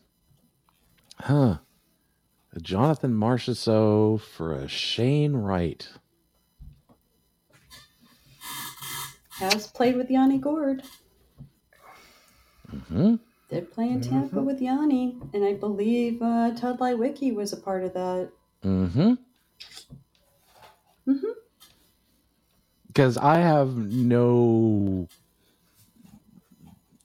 huh? A Jonathan Marchessault for a Shane Wright. Has played with Yanni Gourde. Mm hmm Did play in Tampa Mhm. with Yanni, and I believe uh, Todd Lywicki was a part of that. Mm hmm Mm Mhm. Because I have no.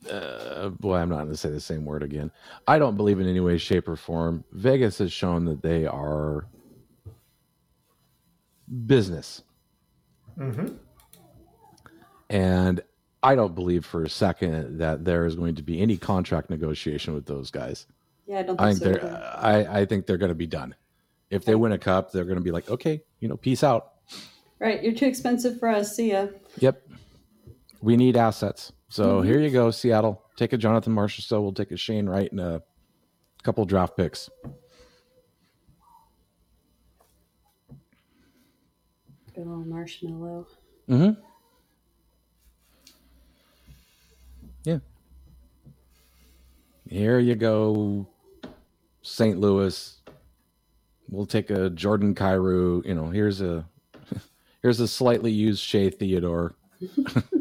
Uh, boy, I'm not going to say the same word again. I don't believe in any way, shape, or form. Vegas has shown that they are business. Mm-hmm. And I don't believe for a second that there is going to be any contract negotiation with those guys. Yeah, I don't I think think so. they're either. I, I think they're going to be done. If they win a cup, they're going to be like, okay, you know, peace out. Right, you're too expensive for us. See ya. Yep. We need assets. So here you go, Seattle. Take a Jonathan Marshall. So we'll take a Shane Wright and a couple draft picks. Good old marshmallow. Mm-hmm. Yeah. Here you go, St. Louis. We'll take a Jordan Kyrou. You know, here's a <laughs> here's a slightly used Shea Theodore. <laughs>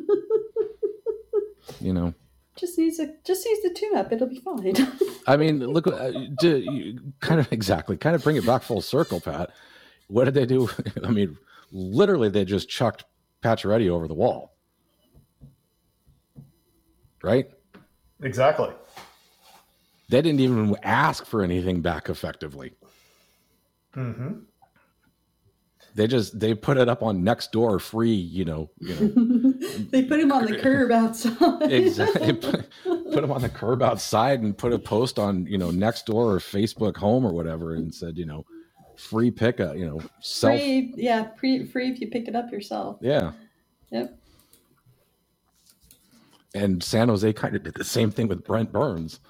you know, Just needs a just needs the tune up. It'll be fine. <laughs> I mean, look, uh, to, you kind of exactly, kind of bring it back full circle, Pat. What did they do? <laughs> I mean, literally, they just chucked Pacioretty over the wall, right? Exactly. They didn't even ask for anything back effectively. Mm-hmm. They just they put it up on next door free. You know, you know, <laughs> <laughs> they put him on the curb outside. exactly. <laughs> Put, put them on the curb outside and put a post on you know next door or Facebook Home or whatever, and said you know free pickup. You know, self. free, yeah, pre, free if you pick it up yourself. Yeah. Yep. And San Jose kind of did the same thing with Brent Burns.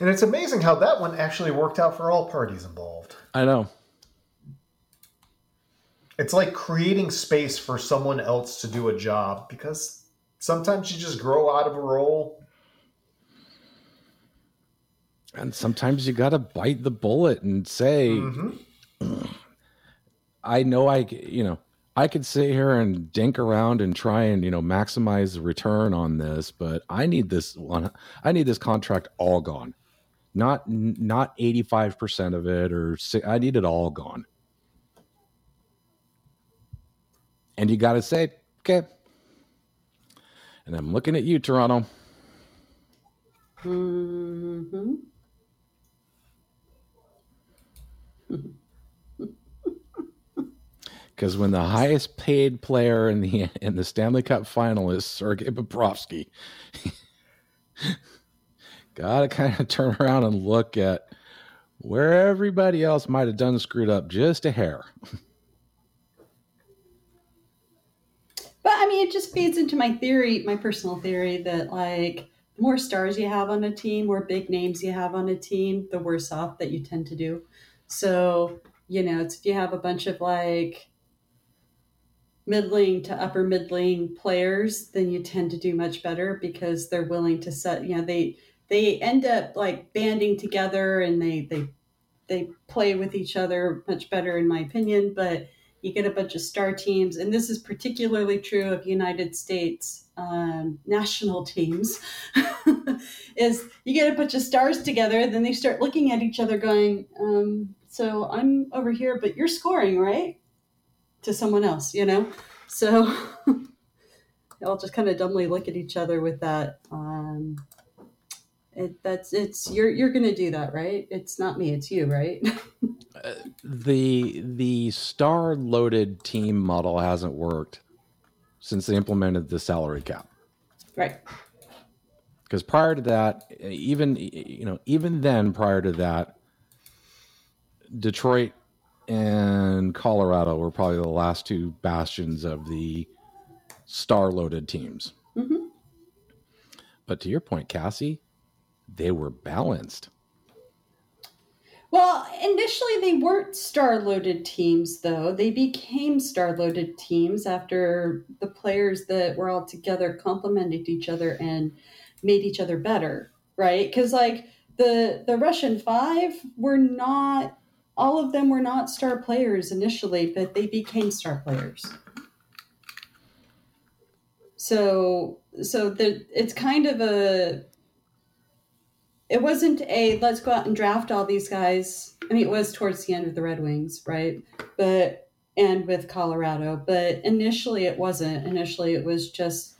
And it's amazing how that one actually worked out for all parties involved. I know. It's like creating space for someone else to do a job because sometimes you just grow out of a role. And sometimes you got to bite the bullet and say, Mm-hmm. <clears throat> I know i you know, I could sit here and dink around and try and, you know, maximize the return on this, but I need this one. I need this contract all gone. Not, not 85% of it or I need it all gone. And you got to say, okay. And I'm looking at you, Toronto. hmm <laughs> Because when the highest paid player in the in the Stanley Cup final is Sergei Bobrovsky, <laughs> gotta kind of turn around and look at where everybody else might have done screwed up just a hair. <laughs> But I mean, it just feeds into my theory, my personal theory that like the more stars you have on a team, more big names you have on a team, the worse off that you tend to do. So you know, it's if you have a bunch of like middling to upper middling players, then you tend to do much better because they're willing to set. You know, they they end up like banding together and they they they play with each other much better, in my opinion. But you get a bunch of star teams, and this is particularly true of United States um, national teams. <laughs> is you get a bunch of stars together, then they start looking at each other, going, um, so I'm over here, but you're scoring, right? To someone else, you know? So <laughs> they all just kind of dumbly look at each other with that. Um, it, that's it's you're you're gonna do that, right? It's not me, it's you, right? <laughs> the the star loaded team model hasn't worked since they implemented the salary cap. right. Because prior to that, even you know, even then, prior to that, Detroit and Colorado were probably the last two bastions of the star-loaded teams. hmm But to your point, Cassie, they were balanced. Well, initially they weren't star loaded teams, though. They became star loaded teams after the players that were all together complemented each other and made each other better, right? Because like the the Russian five were not all of them were not star players initially, but they became star players. So so the it's kind of a it wasn't a let's go out and draft all these guys. I mean, it was towards the end of the Red Wings, right? But and with Colorado, but initially it wasn't. Initially, it was just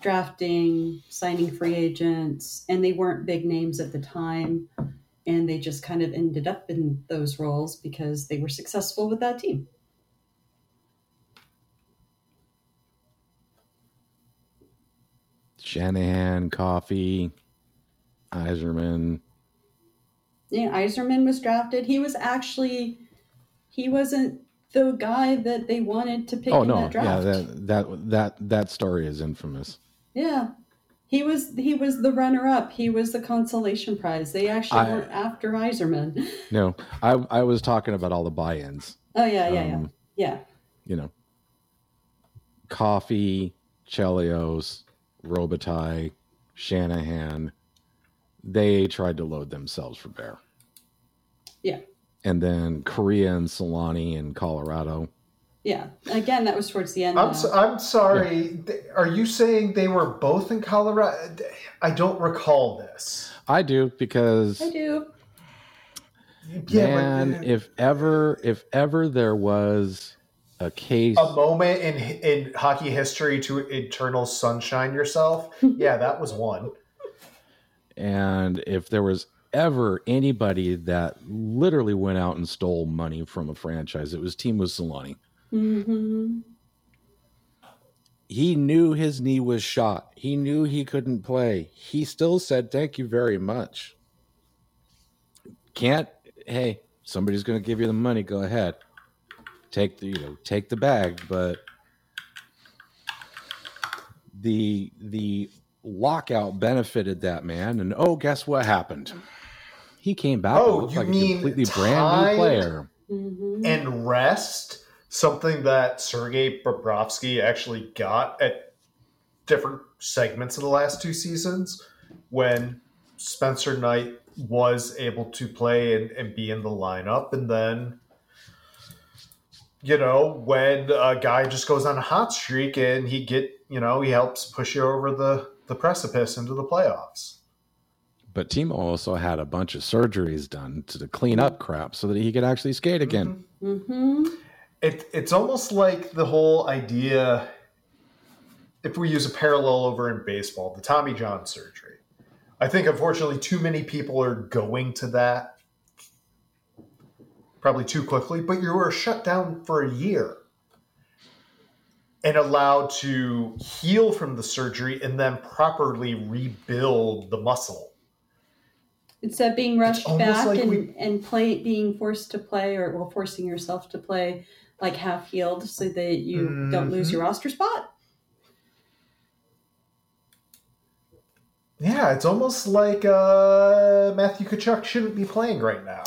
drafting, signing free agents, and they weren't big names at the time, and they just kind of ended up in those roles because they were successful with that team. Shanahan, Coffey, Yzerman. Yeah, Yzerman was drafted. He was actually he wasn't the guy that they wanted to pick Oh in no, that yeah, that that that that story is infamous. Yeah. He was he was the runner up. He was the consolation prize. They actually I- weren't after Yzerman. <laughs> No, I I was talking about all the buy-ins. Oh yeah, yeah, yeah. Um, Yeah. you know, Coffey, Chelios, Robitaille, Shanahan, they tried to load themselves for bear. Yeah. And then Kariya and Selanne in Colorado. Yeah. Again, that was towards the end. I'm, so, I'm sorry. Th- Are you saying they were both in Colorado? I don't recall this. I do because I do. man, but, if ever if ever there was a case a moment in in hockey history to eternal sunshine yourself. <laughs> Yeah, that was one. And if there was ever anybody that literally went out and stole money from a franchise, it was Teemu Selanne. hmm he knew his knee was shot. He knew he couldn't play. He still said, Thank you very much. Can't, hey, somebody's going to give you the money. Go ahead. Take the, you know, take the bag. But the, the lockout benefited that man. And oh, guess what happened? He came back Oh, and you like a mean completely brand new time? player. hmm And rest, something that Sergei Bobrovsky actually got at different segments of the last two seasons when Spencer Knight was able to play and, and be in the lineup. And then, you know, when a guy just goes on a hot streak and he get, you know, he helps push you over the, the precipice into the playoffs. But Teemu also had a bunch of surgeries done to clean up crap so that he could actually skate again. hmm It, it's almost like the whole idea, if we use a parallel over in baseball, the Tommy John surgery. I think unfortunately too many people are going to that probably too quickly, but you were shut down for a year and allowed to heal from the surgery and then properly rebuild the muscle. Instead of being rushed back like and, we- and play being forced to play or well forcing yourself to play like half healed so that you don't lose Mhm. your roster spot. Yeah, it's almost like uh, Matthew Tkachuk shouldn't be playing right now,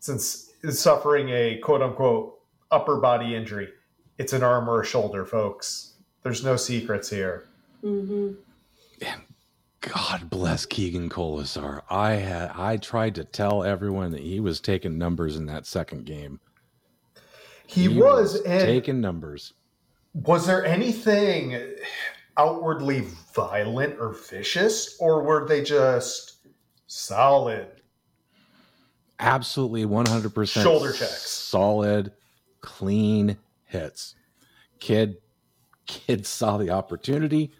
since he's suffering a quote unquote upper body injury. It's an arm or a shoulder, folks. There's no secrets here. hmm God bless Keegan Kolesar. I had I tried to tell everyone that he was taking numbers in that second game. He, was, and taking numbers. was there anything outwardly violent or vicious, or were they just solid? absolutely 100% Shoulder checks. solid clean hits kid kid <laughs> saw the opportunity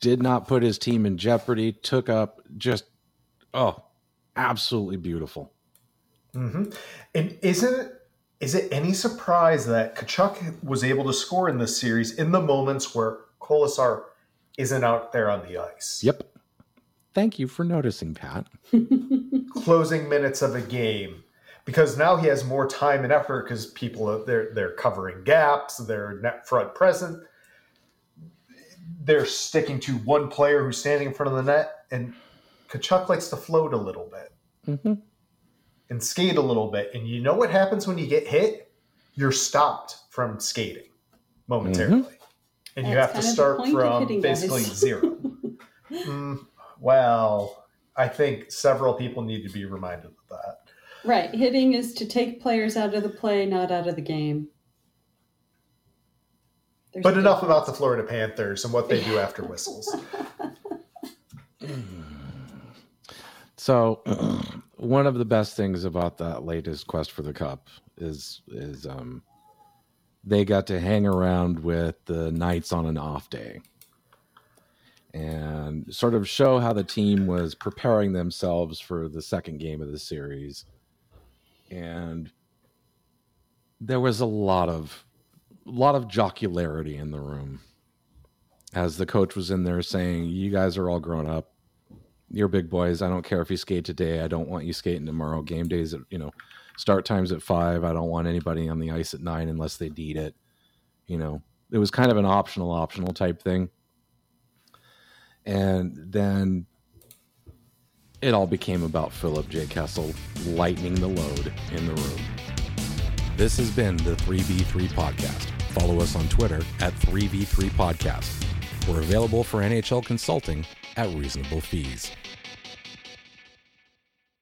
did not put his team in jeopardy took up just oh absolutely beautiful. Hmm And isn't is it any surprise that Tkachuk was able to score in this series in the moments where Kolesar isn't out there on the ice? yep. Thank you for noticing pat. <laughs> Closing minutes of a game. Because now he has more time and effort because people are they're they're covering gaps, they're net front present. They're sticking to one player who's standing in front of the net, and Tkachuk likes to float a little bit. Mhm. and skate a little bit. And you know what happens when you get hit? You're stopped from skating momentarily. And you That's have to kind of the start from basically zero. <laughs> Mm, well, I think several people need to be reminded of that. Right. Hitting is to take players out of the play, not out of the game. There's But a enough about the. Florida Panthers and what they do after <laughs> whistles. <laughs> So, <clears throat> one of the best things about that latest quest for the cup is is um, they got to hang around with the Knights on an off day and sort of show how the team was preparing themselves for the second game of the series. And there was a lot of a lot of jocularity in the room as the coach was in there saying, "You guys are all grown up you're big boys. I don't care if you skate today. I don't want you skating tomorrow. Game days at you know, start times at five. I don't want anybody on the ice at nine unless they need it. You know, it was kind of an optional, optional type thing. And then it all became about Philip J. Kessel lightening the load in the room. This has been the 3v3 podcast. Follow us on Twitter at 3v3 podcast. We're available for NHL consulting at reasonable fees.